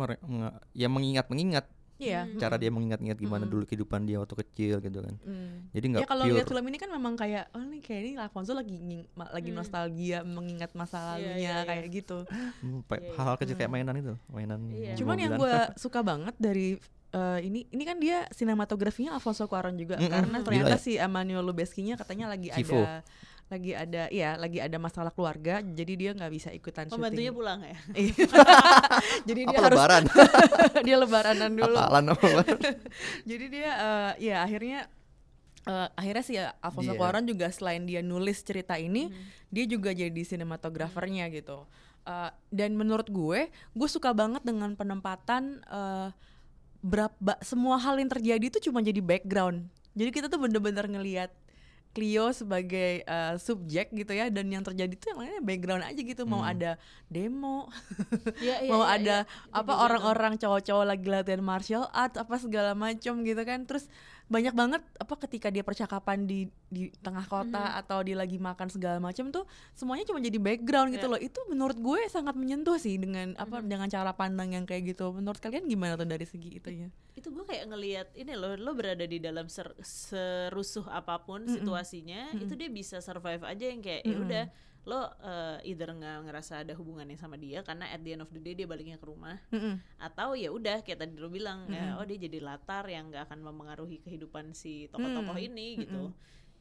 ya mengingat mengingat
Iya.
Hmm.
cara dia mengingat-ingat gimana
Mm-mm.
dulu kehidupan dia waktu kecil gitu kan
Hmm.
jadi nggak
Ya kalau lihat film ini kan memang kayak oh nih kayak ini Alfonso lagi lagi
Hmm.
nostalgia mengingat masa
Iya,
lalunya
iya, iya.
kayak gitu. <laughs>
Hmm, pa-
Iya,
hal-hal kecil kayak
Hmm.
mainan itu mainan.
Cuman yang gue <laughs> suka banget dari eh, ini ini kan dia sinematografinya Alfonso Cuarón juga
Mm-mm.
karena
Gila
ternyata
ya.
si Emmanuel Lubezki-nya katanya lagi
Chivo.
ada lagi ada iya lagi ada masalah keluarga jadi dia nggak bisa ikutan
Pembantunya
syuting.
pulang ya? <laughs>
Iya. <laughs> jadi dia
Apa
harus
lebaran? <laughs>
dia lebaranan dulu.
Apaalan apa lebaran?
jadi dia eh, ya akhirnya eh, akhirnya sih ya Alfonso
Dia-
Cuarón juga selain dia nulis cerita ini dia juga jadi sinematografernya gitu Eh, dan menurut gue gue suka banget dengan penempatan eh, berapa semua hal yang terjadi itu cuma jadi background jadi kita tuh bener-bener ngelihat Clio sebagai eh, subjek gitu ya dan yang terjadi tuh yang lainnya background aja gitu. Mau ada demo
Iya, iya, <laughs>
mau
iya,
ada.
Itu
apa orang-orang cowok-cowok lagi latihan martial art apa segala macam gitu kan. Terus banyak banget apa ketika dia percakapan di di tengah kota
Mhm.
atau dia lagi makan segala macam tuh semuanya cuma jadi background gitu
Iya.
loh itu menurut gue sangat menyentuh sih dengan apa
Mhm.
dengan cara pandang yang kayak gitu menurut kalian gimana tuh dari segi itunya
itu gue kayak ngelihat ini loh lo berada di dalam ser- serusuh apa pun
Mm-mm.
situasinya
Mm-mm.
itu dia bisa survive aja yang kayak ya
Mm-mm.
udah lo uh, either nggak ngerasa ada hubungannya sama dia karena at the end of the day dia baliknya ke rumah
Mm-mm.
atau ya udah kayak tadi lo bilang ya,
Mm-mm.
oh dia jadi latar yang nggak akan mempengaruhi kehidupan si tokoh-tokoh
Mm.
ini gitu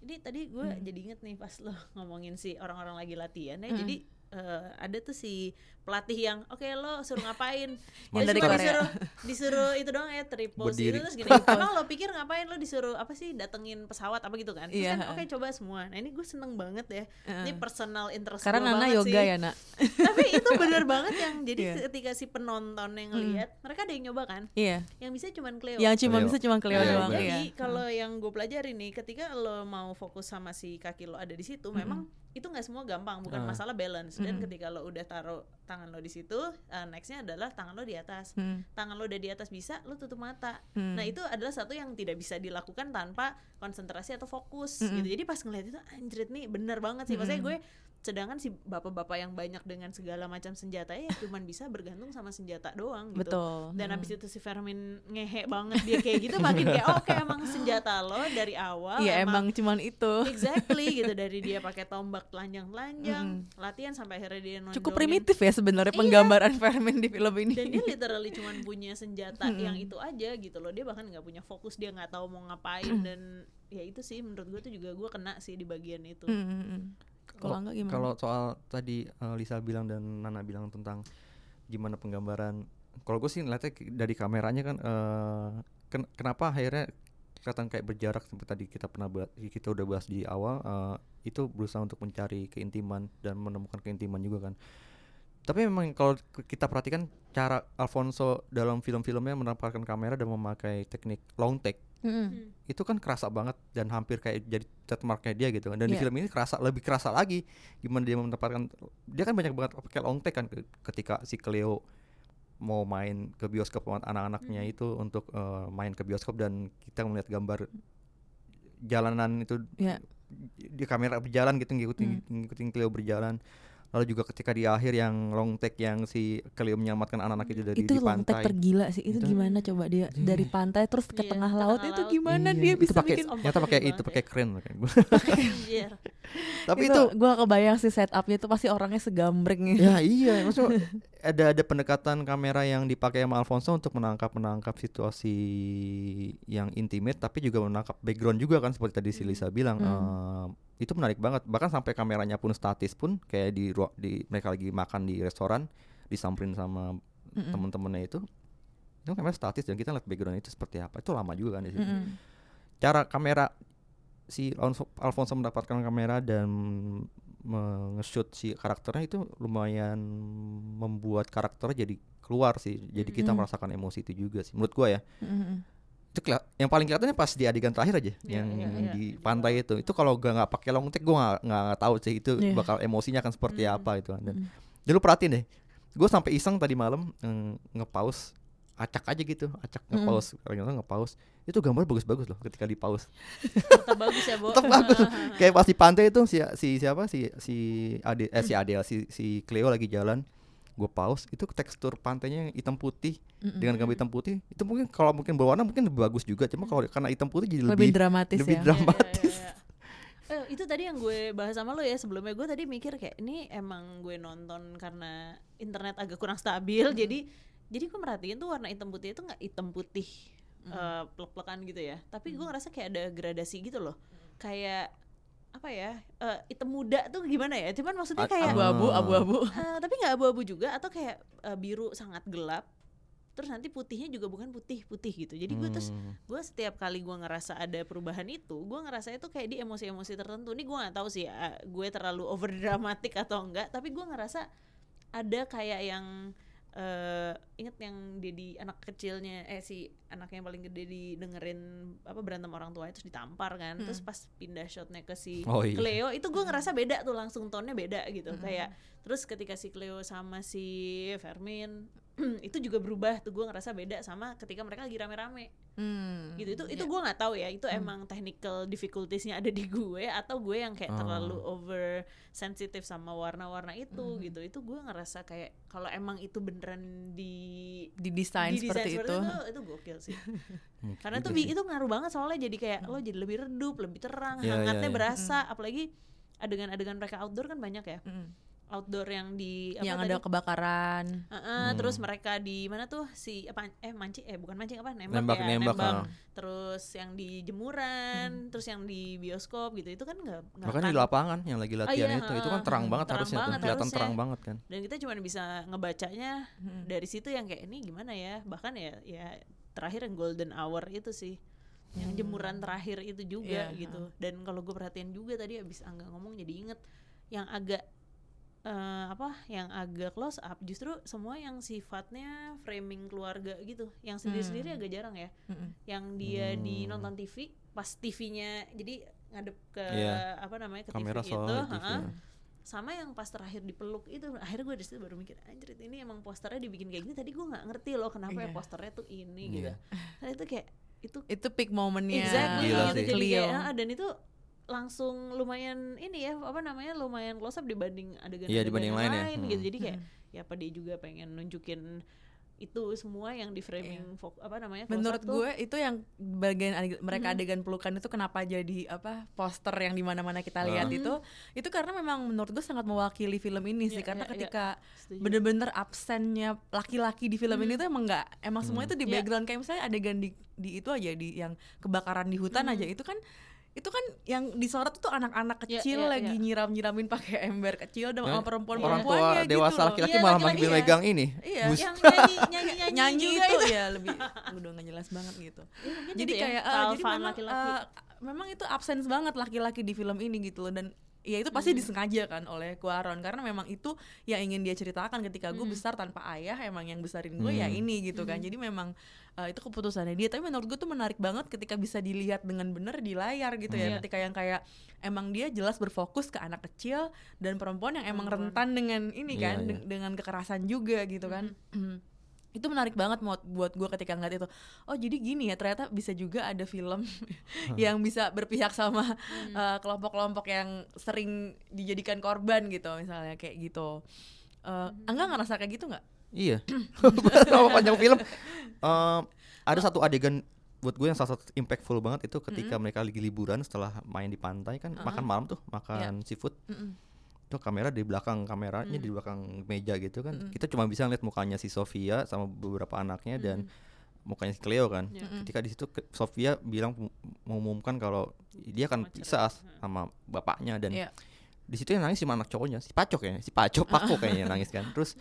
ini tadi gue jadi inget nih pas lo ngomongin si orang-orang lagi latihan ya
Mm.
jadi eh, ada tuh si pelatih yang oke lo suruh ngapain <laughs> Lo
dari
cuma
Korea.
disuruh disuruh itu doang ya triple
Berdiri.
itu terus gini <laughs> emang lo pikir ngapain lo disuruh apa sih datengin pesawat apa gitu kan terus
Iya.
kan oke coba semua nah ini gue seneng banget ya ini
Heeh.
personal interest
karena Nana yoga
sih.
ya nak <laughs>
tapi itu bener banget yang jadi
Iya.
ketika si penonton yang ngeliat mereka ada yang nyoba kan
iya
yang bisa cuman Cleo
yang cuma
Cleo.
bisa cuma Cleo
Iya,
doang
bener.
iya
jadi kalau yang gue pelajari nih, ketika lo mau fokus sama si kaki lo ada di situ, memang itu nggak semua gampang, bukan
Ah.
masalah balance. Dan
Mm-mm.
ketika lo udah taruh tangan lo di situ, uh, nextnya adalah tangan lo di atas.
Hmm.
Tangan lo udah di atas bisa, lo tutup mata.
Hmm.
Nah itu adalah satu yang tidak bisa dilakukan tanpa konsentrasi atau fokus.
Mm-mm.
Gitu. Jadi pas ngeliat itu, anjrit nih bener banget sih. Maksudnya gue sedangkan si bapak-bapak yang banyak dengan segala macam senjata ya cuman bisa bergantung sama senjata doang gitu.
Betul.
Dan
Hmm.
abis itu si Fermin ngehe banget dia kayak gitu makin kayak oh, oke emang senjata lo dari awal
iya emang cuman itu.
Exactly gitu. Dari dia pakai tombak telanjang-telanjang latihan sampai akhirnya dia nonjolin.
Cukup primitif ya sebenarnya
Iya.
penggambaran Fermin di film ini.
Dan dia literally cuman punya senjata
Mm-mm.
yang itu aja gitu loh. Dia bahkan nggak punya fokus dia nggak tahu mau ngapain dan ya itu sih menurut gue tuh juga gue kena sih di bagian itu.
Hmm, hmm, hmm. Kalau enggak gimana
Kalau soal tadi eh, Lisa bilang dan Nana bilang tentang gimana penggambaran, kalau gue sih ngeliatnya dari kameranya kan, eh, ken- kenapa akhirnya kelihatan kayak berjarak seperti tadi kita pernah bahas, kita udah bahas di awal, eh, itu berusaha untuk mencari keintiman dan menemukan keintiman juga kan. Tapi memang kalau kita perhatikan cara Alfonso dalam film-filmnya menempatkan kamera dan memakai teknik long take
Mm-mm.
itu kan kerasa banget dan hampir kayak jadi trademarknya dia gitu kan dan di
Iya.
film ini kerasa lebih kerasa lagi gimana dia menempatkan dia kan banyak banget pakai long take kan ke- ketika si Cleo mau main ke bioskop sama anak-anaknya itu untuk eh, main ke bioskop dan kita melihat gambar jalanan itu
Iya.
di kamera berjalan gitu ngikutin ngikutin Cleo berjalan lalu juga ketika di akhir yang long take yang si Cleo menyelamatkan anak-anak itu dari
itu
di
long take
pantai.
tergila sih. Itu
Itu-
gimana coba dia dari pantai terus ke
Iya,
tengah laut
tengah
itu gimana
Iya,
dia
itu
bisa
pakai
bikin
ternyata pakai
Ombaknya
itu pakai keren <laughs> pakai
Anjir.
tapi
itu,
itu
gue kebayang sih setupnya itu pasti orangnya segambreng.
Ya iya. Maksudnya ada ada pendekatan kamera yang dipakai sama Alfonso untuk menangkap menangkap situasi yang intimate tapi juga menangkap background juga kan seperti tadi si Lisa bilang
Hmm.
Eh, itu menarik banget bahkan sampai kameranya pun statis pun kayak di di mereka lagi makan di restoran disamperin sama
Mm-mm.
temen-temennya itu itu kamera statis dan kita lihat background itu seperti apa itu lama juga kan di situ
Mm-mm.
cara kamera si Alfonso, mendapatkan kamera dan nge-shoot si karakternya itu lumayan membuat karakter jadi keluar sih. Jadi kita
Mm.
merasakan emosi itu juga sih. Menurut gua ya.
Mm-mm.
Itu yang paling kelihatannya pas di adegan terakhir aja
Iya,
yang
iya, iya.
di pantai itu. Itu kalau gak nggak pakai long take gua nggak nggak tahu sih itu
Iya.
bakal emosinya akan seperti
Mm.
apa itu. Dan
Mm.
dan lu perhatiin deh. Gue sampai iseng tadi malam mm, nge-pause acak aja gitu, acak
Mm.
nge-pause, mm. nge-pause. Itu gambar bagus-bagus loh ketika di pause.
tetap bagus ya Bo
tetap bagus <laughs> kayak pas di pantai itu si si siapa si si Ade eh si Adel si si Cleo lagi jalan gue pause itu tekstur pantainya yang hitam putih.
Mm-mm.
dengan gambar hitam putih itu mungkin kalau mungkin berwarna mungkin lebih bagus juga cuma kalau karena hitam putih jadi
lebih
lebih
dramatis
lebih
ya.
dra- <laughs> dramatis.
Iya, iya. Eh, itu tadi yang gue bahas sama lo ya sebelumnya gue tadi mikir kayak ini emang gue nonton karena internet agak kurang stabil jadi jadi gue merhatiin tuh warna hitam putih itu nggak hitam putih eh, plek-plekan gitu ya. Tapi gue ngerasa kayak ada gradasi gitu loh. Kayak apa ya eh, hitam muda tuh gimana ya cuman maksudnya
A-
kayak
abu-abu
Ah.
abu-abu
eh, tapi nggak abu-abu juga atau kayak eh, biru sangat gelap terus nanti putihnya juga bukan putih putih gitu jadi gue terus
Hmm.
gue setiap kali gue ngerasa ada perubahan itu gue ngerasa itu kayak di emosi-emosi tertentu ini gue nggak tahu sih ya, gue terlalu over dramatik atau enggak tapi gue ngerasa ada kayak yang eh inget yang Dedi anak kecilnya eh si anaknya yang paling gede di dengerin apa berantem orang tua itu ditampar kan. Terus pas pindah shotnya ke si
Oh, iya.
Cleo itu gue ngerasa beda tuh langsung tone-nya beda gitu. Kayak terus ketika si Cleo sama si Fermin <clears throat> itu juga berubah tuh gue ngerasa beda sama ketika mereka lagi rame-rame.
Hmm,
gitu itu itu
ya.
gue nggak tahu ya itu emang technical difficultiesnya ada di gue atau gue yang kayak terlalu over sensitif sama warna-warna itu gitu. Itu gue ngerasa kayak kalau emang itu beneran di
didesain
didesain
seperti itu.
itu gokil sih. <laughs> Karena
gitu
tuh
sih.
itu ngaruh banget soalnya jadi kayak lo jadi lebih redup lebih terang
Iya, iya,
hangatnya
iya.
berasa apalagi adegan-adegan mereka outdoor kan banyak ya.
Mm.
Outdoor yang di apa
yang
tadi?
ada kebakaran.
Heeh, terus mereka di mana tuh? Si apa eh mancing eh bukan mancing apa? Nembak,
Nembak,
ya
nembak, ah.
terus yang di jemuran terus yang di bioskop gitu itu kan nggak
Bahkan di
akan-
lapangan yang lagi latihan
iya,
itu, itu kan terang banget
Terang
harusnya tuh,
banget
kelihatan
harusnya.
terang banget kan.
dan kita cuma bisa ngebacanya dari situ yang kayak ini gimana ya? Bahkan ya ya terakhir yang golden hour itu sih yang jemuran terakhir itu juga
Iya,
gitu. dan kalau gue perhatiin juga tadi abis angga ngomong jadi inget yang agak eh, apa yang agak close up justru semua yang sifatnya framing keluarga gitu yang sendiri-sendiri agak jarang ya
Mm-mm.
yang dia di
Hmm.
nonton TV pas TV-nya jadi ngadep ke
Iya.
apa namanya ke
Kamera
TV itu
di TV,
sama yang pas terakhir dipeluk itu akhirnya gue di situ baru mikir anjir ini emang posternya dibikin kayak gini tadi gue nggak ngerti loh kenapa ya
Iya.
posternya tuh ini
Iya.
gitu karena itu kayak itu
itu peak momennya
exactly
Gila
gitu
sih.
jadi kayak, ah, dan itu langsung lumayan ini ya apa namanya lumayan close up dibanding adegan
Iya, dibanding lain ya.
gitu
Hmm.
jadi kayak ya apa dia juga pengen nunjukin itu semua yang di framing fo- apa namanya
menurut
up tuh
gue itu yang bagian mereka adegan pelukan itu kenapa jadi apa poster yang di mana-mana kita lihat
Ah.
itu itu karena memang menurut gue sangat mewakili film ini sih
Iya,
karena
iya, iya.
ketika
Setuju.
bener-bener absennya laki-laki di film ini tuh emang nggak emang semua itu di
Iya.
background kayak misalnya adegan di di itu aja di yang kebakaran di hutan aja itu kan itu kan yang disorot tuh anak-anak
Iya,
kecil
iya,
lagi
iya.
nyiram-nyiramin pakai ember kecil dan
Ya,
sama perempuan
Orang
perempuannya
tua
gitu
dewasa
loh.
laki-laki
Iya,
malah masih
ya.
megang ini.
Iya.
bus.
yang <laughs> nyanyi nyanyi nyanyi,
nyanyi
juga
itu
itu
ya lebih udah nggak jelas banget gitu
mungkin
jadi
itu ya,
kayak eh, jadi
kealfaan
memang
laki-laki.
eh, memang itu absens banget laki-laki di film ini gitu loh dan ya itu pasti disengaja kan oleh Cuaron karena memang itu yang ingin dia ceritakan ketika gue besar tanpa ayah emang yang besarin gue ya
Hmm.
ini gitu kan jadi memang eh, itu keputusannya dia tapi menurut gue tuh menarik banget ketika bisa dilihat dengan benar di layar gitu ya
Iya.
ketika yang kayak emang dia jelas berfokus ke anak kecil dan perempuan yang emang
Perempuan.
rentan dengan ini
Iya,
kan
iya.
de- dengan kekerasan juga gitu kan <clears throat> itu menarik banget buat buat gue ketika ngeliat itu oh jadi gini ya ternyata bisa juga ada film <laughs> yang bisa berpihak sama eh, kelompok-kelompok yang sering dijadikan korban gitu misalnya kayak gitu Eh, Angga ngerasa kayak gitu nggak?
Iya. <clears throat> Sama panjang film. Em, ada satu adegan buat gue yang salah satu impactful banget itu ketika mereka lagi liburan setelah main di pantai kan makan malam tuh makan seafood. Itu kamera di belakang kameranya di belakang meja gitu kan. Kita cuma bisa lihat mukanya si Sofia sama beberapa anaknya dan mukanya si Cleo kan. Ketika di situ Sofia bilang mengumumkan kalau dia akan pisah sama bapaknya dan
Iya.
di situ yang nangis si anak cowoknya si pacok ya si pacok pako <laughs> kayaknya yang nangis kan terus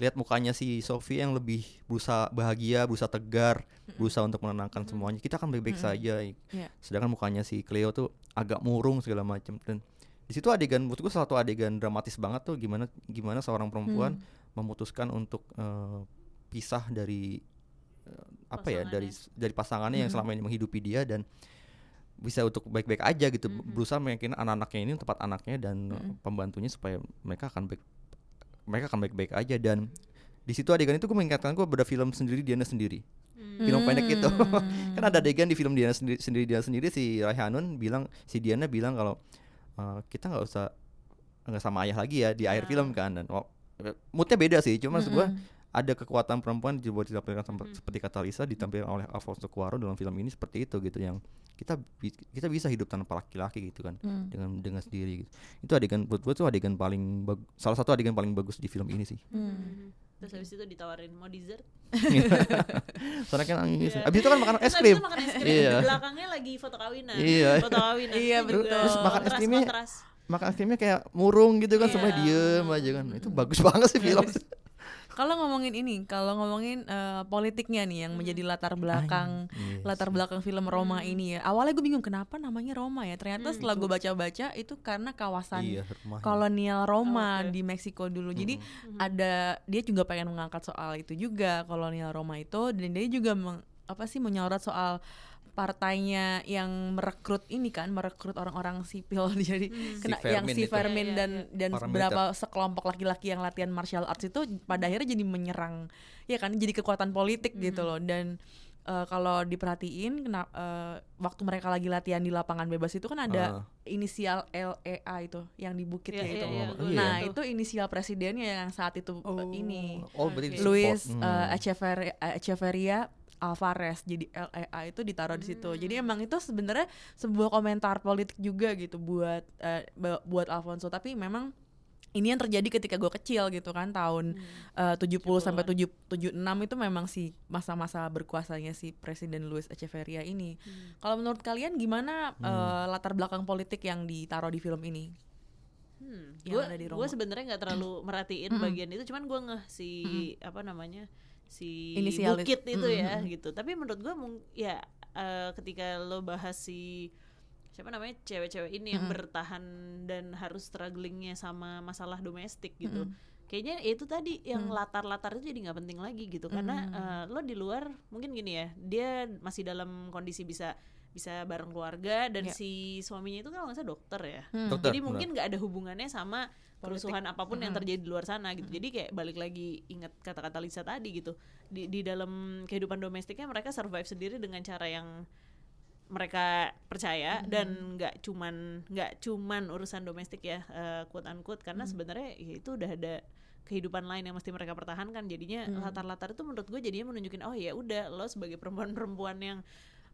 lihat mukanya si Sophie yang lebih berusaha bahagia berusaha tegar berusaha untuk menenangkan semuanya. Kita akan baik-baik saja.
Iya.
sedangkan mukanya si Cleo tuh agak murung segala macam dan di situ adegan menurut gue satu adegan dramatis banget tuh gimana gimana seorang perempuan memutuskan untuk eh, pisah dari eh, apa ya dari dari pasangannya yang selama ini menghidupi dia dan bisa untuk baik-baik aja gitu. Berusaha meyakinkan anak-anaknya ini tempat anaknya dan eh, pembantunya supaya mereka akan baik mereka akan baik-baik aja. Dan di situ adegan itu gue mengingatkan gue pada film sendiri Diana sendiri. Film pendek itu <laughs> kan ada adegan di film Diana sendiri sendiri Diana sendiri si Raihanun bilang si Diana bilang kalau eh, kita nggak usah nggak sama ayah lagi ya di akhir film kan. Dan oh, moodnya beda sih cuma maksud gue ada kekuatan perempuan dibuat ditampilkan sama- seperti kata Lisa ditampilkan oleh Alfonso Cuarón dalam film ini seperti itu gitu yang kita kita bisa hidup tanpa laki-laki gitu kan dengan dengan sendiri gitu. itu adegan buat gue tuh adegan paling salah satu adegan paling bagus di film ini sih
terus habis itu ditawarin mau dessert <laughs>
Soalnya kan nangis.
Iya.
Abis itu kan makan es
habis
krim.
itu makan es krim
Iya.
di belakangnya lagi foto kawinan
Iya.
foto kawinan
Iya, betul.
Terus makan es krimnya makan es krimnya kayak murung gitu kan
Iya.
semuanya diem aja kan. Itu bagus banget sih film.
Kalau ngomongin ini, kalau ngomongin eh, politiknya nih yang menjadi latar belakang
yes.
latar belakang film Roma ini ya. Awalnya gue bingung kenapa namanya Roma ya. Ternyata setelah gue baca-baca itu karena kawasan
Iya,
kolonial Roma
Oke.
di Meksiko dulu. Jadi ada dia juga pengen mengangkat soal itu juga kolonial Roma itu dan dia juga meng- apa sih menyorot soal partainya yang merekrut ini kan merekrut orang-orang sipil <laughs> jadi kena
Si
yang si
itu.
Fermin
Iya, iya,
dan dan
Paramiliter.
beberapa sekelompok laki-laki yang latihan martial arts itu pada akhirnya jadi menyerang ya kan jadi kekuatan politik gitu loh dan eh, kalau diperhatiin kena eh, waktu mereka lagi latihan di lapangan bebas itu kan ada
Ah.
inisial LEA itu yang di bukitnya
Iya,
itu.
iya, iya,
gua
nah,
lihat
itu inisial presidennya yang saat itu eh, ini
Oh, berarti
Oke.
di-support.
Luis
Hmm.
eh, Echeverria, Echeverria Alvarez jadi LEA itu ditaruh di situ. Jadi
Hmm.
emang itu sebenarnya sebuah komentar politik juga gitu buat ba- buat Alfonso. Tapi memang ini yang terjadi ketika gue kecil gitu kan tahun
Hmm.
eh, 70 sampai 7 76 itu memang si masa-masa berkuasanya si Presiden Luis Echeverria ini.
Hmm.
Kalau menurut kalian gimana eh, latar belakang politik yang ditaruh di film ini?
Hmm, gue sebenarnya nggak terlalu <clears throat> merhatiin bagian itu, cuman gue ngeh si apa namanya si
Inisialis.
bukit itu
Mm,
ya
mm,
gitu. Tapi menurut gue ya eh, ketika lo bahas si siapa namanya cewek-cewek ini yang bertahan dan harus strugglingnya sama masalah domestik gitu. Kayaknya itu tadi yang latar-latar itu jadi nggak penting lagi gitu karena eh, lo di luar mungkin gini ya dia masih dalam kondisi bisa bisa bareng keluarga dan
Ya.
si suaminya itu kan nggak salah dokter ya.
Dokter,
Jadi mungkin nggak ada hubungannya sama kerusuhan apa pun yang terjadi di luar sana gitu. Jadi kayak balik lagi ingat kata-kata Lisa tadi gitu. Di di dalam kehidupan domestiknya mereka survive sendiri dengan cara yang mereka percaya dan nggak cuman nggak cuman urusan domestik ya uh, quote unquote. Karena sebenarnya ya itu udah ada kehidupan lain yang mesti mereka pertahankan. Jadinya latar-latar itu menurut gue jadinya menunjukin oh ya udah lo sebagai perempuan-perempuan yang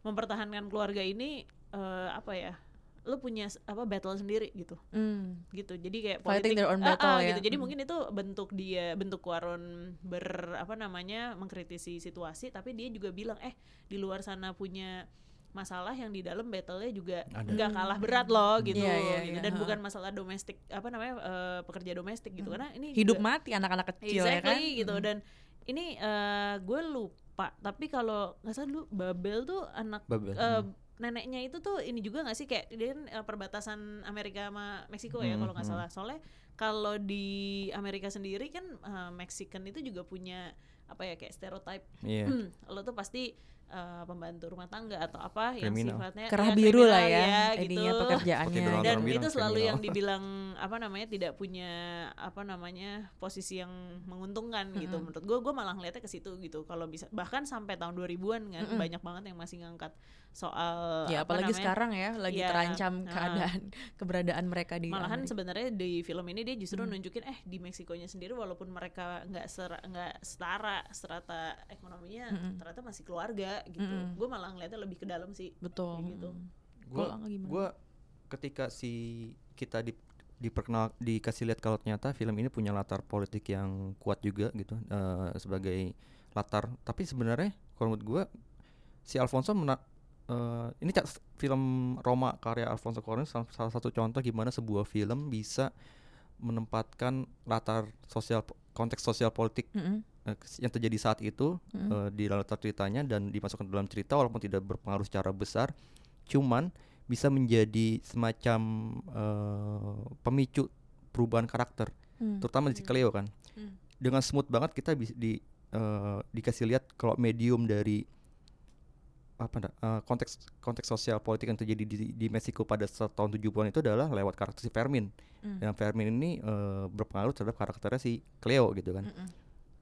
mempertahankan keluarga ini eh, apa ya lo punya apa battle sendiri gitu
Hmm.
gitu jadi kayak
Fighting
politik
their own
Ah, ah,
battle ya.
gitu jadi
Mm.
mungkin itu bentuk dia bentuk Quaron ber apa namanya mengkritisi situasi tapi dia juga bilang eh di luar sana punya masalah yang di dalam battle-nya juga nggak kalah berat loh gitu,
Iya, iya,
gitu.
iya,
dan
ha.
bukan masalah domestik apa namanya eh, pekerja domestik gitu karena ini
Hidup
juga-
mati anak-anak kecil ya kan?
exactly gitu dan ini eh, gue lupa tapi kalau nggak salah dulu Babel tuh anak
Babel, hmm.
neneknya itu tuh ini juga nggak sih kayak dia kan eh, perbatasan Amerika sama Meksiko ya
Hmm,
kalau nggak
hmm.
salah soalnya kalau di Amerika sendiri kan eh, Mexican itu juga punya apa ya kayak stereotype
Iya.
lo tuh pasti eh, pembantu rumah tangga atau apa yang
Kriminal.
sifatnya
Kerah
ya,
biru lah
kriminal
ya,
gitu
ininya pekerjaannya.
Dan itu selalu
kriminal.
yang dibilang apa namanya tidak punya apa namanya posisi yang menguntungkan gitu menurut gue gue malah ngeliatnya ke situ gitu kalau bisa bahkan sampai tahun 2000-an kan banyak banget yang masih ngangkat soal
Ya
apa
apalagi
namanya,
sekarang ya lagi
Iya,
terancam
nah.
keadaan <laughs> keberadaan mereka di
malahan
Amerika.
sebenarnya di film ini dia justru nunjukin eh di Meksikonya sendiri walaupun mereka nggak ser- nggak setara strata ekonominya ternyata masih keluarga gitu gue malah ngeliatnya lebih ke dalam sih
betul.
kayak gitu
gimana?
gua ketika si kita di diperkenal dikasih lihat kalau ternyata film ini punya latar politik yang kuat juga gitu eh, sebagai latar tapi sebenarnya kalau menurut gua si Alfonso mena- eh, ini film Roma karya Alfonso Cuarón salah, satu contoh gimana sebuah film bisa menempatkan latar sosial konteks sosial politik
Mm-mm.
eh, yang terjadi saat itu eh, di latar ceritanya dan dimasukkan dalam cerita walaupun tidak berpengaruh secara besar cuman bisa menjadi semacam eh, pemicu perubahan karakter
Hmm.
terutama di si Cleo kan
Hmm.
dengan smooth banget kita bisa di eh, dikasih lihat kalau medium dari apa ndak, eh, konteks konteks sosial politik yang terjadi di, di Meksiko pada tahun 70-an itu adalah lewat karakter si Fermin. Dan Fermin ini eh, berpengaruh terhadap karakternya si Cleo gitu kan.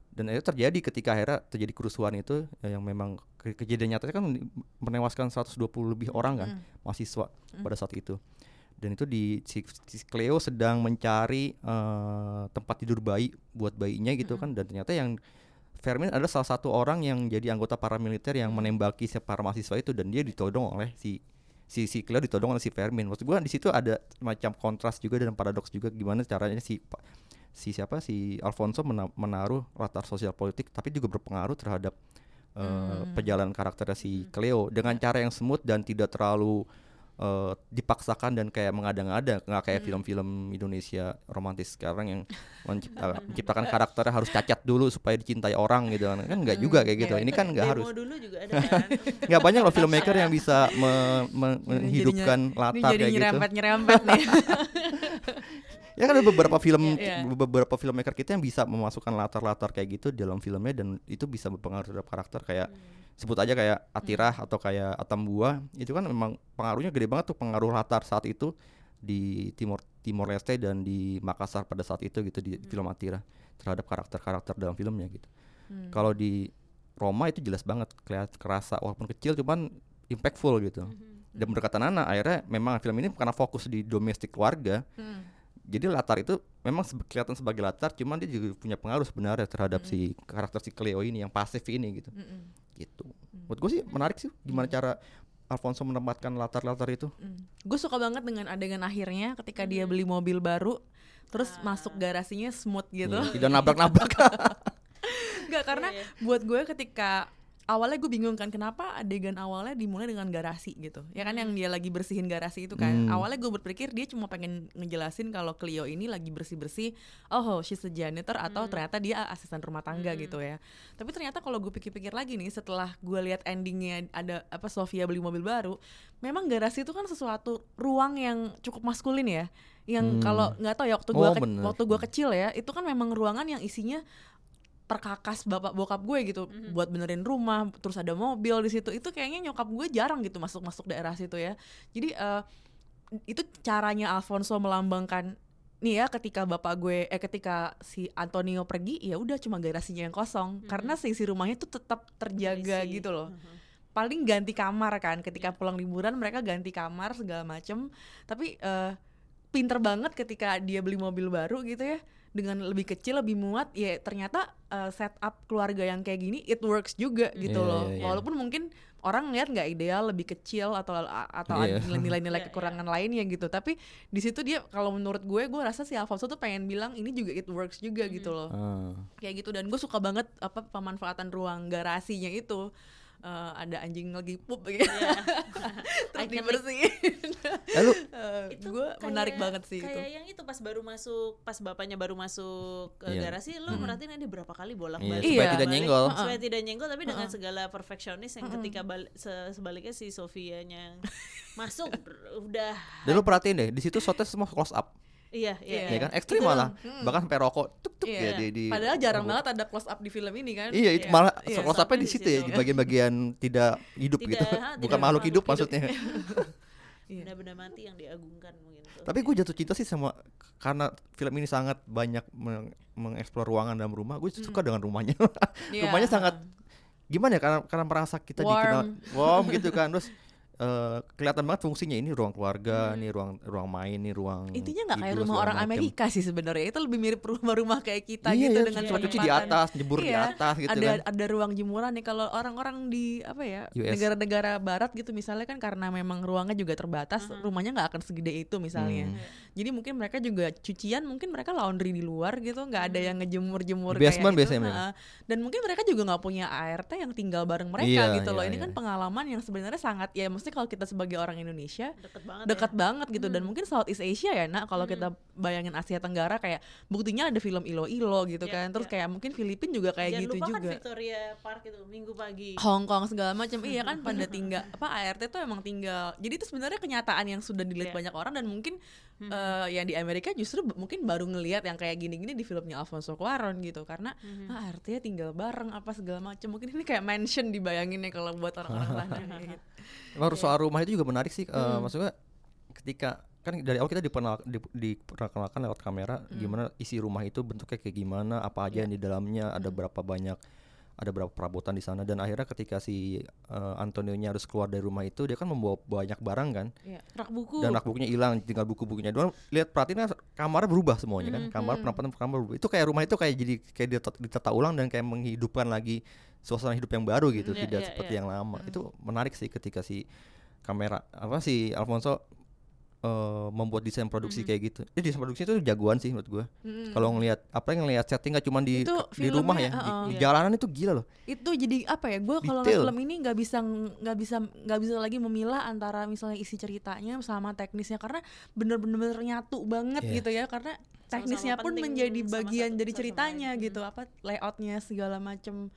Dan itu terjadi ketika akhirnya terjadi kerusuhan itu eh, yang memang ke- kejadian nyatanya kan menewaskan 120 lebih orang kan mahasiswa pada saat itu. Dan itu di si, si Cleo sedang mencari eh, tempat tidur bayi buat bayinya gitu kan dan ternyata yang Fermin adalah salah satu orang yang jadi anggota paramiliter yang menembaki si para mahasiswa itu dan dia ditodong oleh si si si Cleo ditodong oleh si Fermin. Maksud gua di situ ada semacam kontras juga dan paradoks juga gimana caranya si si siapa si Alfonso mena- menaruh latar sosial politik tapi juga berpengaruh terhadap eh,
Hmm.
perjalanan karakternya si Cleo dengan cara yang smooth dan tidak terlalu eh, dipaksakan dan kayak mengada-ngada nggak kayak film-film Indonesia romantis sekarang yang mencipta- <laughs> menciptakan karakternya harus cacat dulu supaya dicintai orang gitu. Kan kan nggak juga kayak gitu. ini kan nggak harus.
Demo dulu juga ada <laughs> kan.
nggak banyak loh filmmaker yang bisa me- me- menghidupkan
Jadinya-
latar kayak gitu.
nyerempet nyerempet nih <laughs>
ya kan ada beberapa film
Iya, iya.
beberapa filmmaker kita yang bisa memasukkan latar-latar kayak gitu dalam filmnya dan itu bisa berpengaruh terhadap karakter kayak sebut aja kayak Atirah atau kayak Atambua itu kan memang pengaruhnya gede banget tuh pengaruh latar saat itu di Timor Timor Leste dan di Makassar pada saat itu gitu di film Atirah terhadap karakter-karakter dalam filmnya gitu.
Hmm.
Kalau di Roma itu jelas banget kelihat kerasa walaupun kecil cuman impactful gitu. Dan berdekatan anak akhirnya memang film ini karena fokus di domestik keluarga.
Hmm.
Jadi latar itu memang kelihatan sebagai latar cuman dia juga punya pengaruh sebenarnya terhadap si karakter si Cleo ini yang pasif ini gitu.
Mm-mm.
Gitu. Menurut gue sih menarik sih gimana cara Alfonso menempatkan latar-latar itu.
gue suka banget dengan adegan akhirnya ketika dia beli mobil baru terus masuk garasinya smooth gitu
Iya, tidak nabrak-nabrak. <laughs>
Enggak karena buat gue ketika awalnya gue bingung kan kenapa adegan awalnya dimulai dengan garasi gitu. Ya kan yang dia lagi bersihin garasi itu kan.
Hmm.
awalnya gue berpikir dia cuma pengen ngejelasin kalau Cleo ini lagi bersih bersih oh she's a janitor atau ternyata dia asisten rumah tangga gitu ya. Tapi ternyata kalau gue pikir-pikir lagi nih setelah gue lihat endingnya ada apa Sofia beli mobil baru memang garasi itu kan sesuatu ruang yang cukup maskulin ya. Yang
Hmm.
kalau nggak tahu ya waktu gue
Oh, bener.
waktu gue kecil ya itu kan memang ruangan yang isinya perkakas bapak bokap gue gitu buat benerin rumah terus ada mobil di situ. Itu kayaknya nyokap gue jarang gitu masuk masuk daerah situ ya. Jadi eh, itu caranya Alfonso melambangkan nih ya ketika bapak gue eh ketika si Antonio pergi ya udah cuma garasinya yang kosong. Karena seisi rumahnya tuh tetap terjaga
Terisi.
gitu loh. Paling ganti kamar kan ketika pulang liburan mereka ganti kamar segala macem. Tapi eh, pinter banget ketika dia beli mobil baru gitu ya dengan lebih kecil lebih muat ya ternyata eh, setup keluarga yang kayak gini it works juga gitu
Iya,
loh
iya, iya.
walaupun mungkin orang ngeliat nggak ideal lebih kecil atau atau
Iya.
nilai-nilai <laughs>
Iya,
kekurangan lainnya gitu tapi di situ dia kalau menurut gue gue rasa si Alfonso tuh pengen bilang ini juga it works juga gitu loh
Ah.
kayak gitu dan gue suka banget apa pemanfaatan ruang garasinya itu Eh, ada anjing lagi pup gitu. <laughs> Terus
Iconic.
dibersihin.
Eh, lu
Itu
gue
kayak-
menarik banget sih itu.
kayak yang itu pas baru masuk pas bapaknya baru masuk ke
Iya.
garasi lu merhatiin ini berapa kali bolak
Iya,
balik
supaya tidak
nyenggol.
supaya tidak nyenggol tapi dengan segala perfeksionis yang ketika bal- se- sebaliknya si Sofianya yang masuk <laughs> udah.
Dan lu perhatiin deh di situ shotnya semua close up.
Iya iya,
Ya kan ekstrim malah. Bahkan sampai rokok tuk tuk
Iya.
ya di, di
Padahal jarang banget ada close up di film ini kan.
Iya itu
Iya.
malah
Iya,
close up-nya di situ ya di bagian-bagian tidak hidup
Tidak,
gitu.
ha,
Bukan
tidak
makhluk hidup
makhluk
maksudnya.
Iya.
benda-benda mati yang diagungkan mungkin tuh
Tapi gue jatuh cinta sih sama karena film ini sangat banyak meng- mengeksplor ruangan dalam rumah. Gue suka dengan rumahnya. <laughs>
Iya.
rumahnya sangat gimana ya karena karena merasa kita dikenal
Warm.
warm gitu kan. Terus eh, kelihatan banget fungsinya ini ruang keluarga, nih ruang ruang main, nih ruang
Intinya nggak kayak rumah orang
macem.
Amerika sih sebenarnya. Itu lebih mirip rumah-rumah kayak kita
Iya,
gitu
iya,
dengan
tempat cuci di atas, nyebur di
Iya,
atas gitu
ada
kan.
ada ruang jemuran nih kalau orang-orang di apa ya negara-negara barat gitu misalnya kan karena memang ruangnya juga terbatas, rumahnya nggak akan segede itu misalnya.
Hmm.
Jadi mungkin mereka juga cucian mungkin mereka laundry di luar gitu, nggak ada yang ngejemur-jemur kayak
biasanya
gitu. Ha-ha. Dan mungkin mereka juga nggak punya ART yang tinggal bareng mereka
Iya,
gitu loh.
iya,
Ini kan
iya.
pengalaman yang sebenarnya sangat ya mesti kalau kita sebagai orang Indonesia
deket banget
dekat
ya.
banget gitu dan mungkin Southeast Asia ya nak kalau kita bayangin Asia Tenggara kayak buktinya ada film Ilo-Ilo gitu
Iya,
kan terus
iya.
kayak mungkin Filipina juga kayak
Jangan
gitu
lupa kan
juga
Victoria Park itu minggu pagi
Hong Kong segala macam iya kan <laughs> pada tinggal apa ART tuh emang tinggal jadi itu sebenarnya kenyataan yang sudah dilihat
Iya.
banyak orang dan mungkin eh, yang di Amerika justru mungkin baru ngelihat yang kayak gini-gini di filmnya Alfonso Cuarón gitu karena ah, ART-nya tinggal bareng apa segala macam mungkin ini kayak mansion dibayanginnya kalau buat orang-orang <laughs> sana gitu.
Baru soal rumah itu juga menarik sih. eh,
Hmm.
maksudnya ketika kan dari awal kita diperkenal, di- diperkenalkan lewat kamera
Hmm.
gimana isi rumah itu bentuknya kayak gimana, apa
Iya.
aja yang di dalamnya,
Hmm.
ada berapa banyak ada berapa perabotan di sana. Dan akhirnya ketika si eh, Antonio-nya harus keluar dari rumah itu dia kan membawa banyak barang kan.
Iya, rak buku.
Dan rak bukunya hilang tinggal buku-bukunya doang. Lihat perhatiin kan kamarnya berubah semuanya kan.
Hmm,
kamar penampatan kamar berubah. Itu kayak rumah itu kayak jadi kayak ditata, ditata ulang dan kayak menghidupkan lagi suasana hidup yang baru gitu.
Iya,
tidak
iya,
seperti
iya.
yang lama. Itu menarik sih ketika si kamera apa si Alfonso eh, membuat desain produksi
Mm-hmm.
kayak gitu. Jadi desain produksi itu jagoan sih menurut gua. Kalau ngelihat apa yang ngelihat setting nggak cuma di
Itu
di rumah ya,
filmnya,
di, di jalanan itu gila loh.
itu jadi apa ya gue kalau film ini nggak bisa nggak bisa nggak bisa lagi memilah antara misalnya isi ceritanya sama teknisnya karena bener-bener nyatu banget
Iya.
gitu ya karena teknisnya pun
penting
menjadi
sama
bagian
satu-
dari
sama
ceritanya gitu apa layoutnya segala macem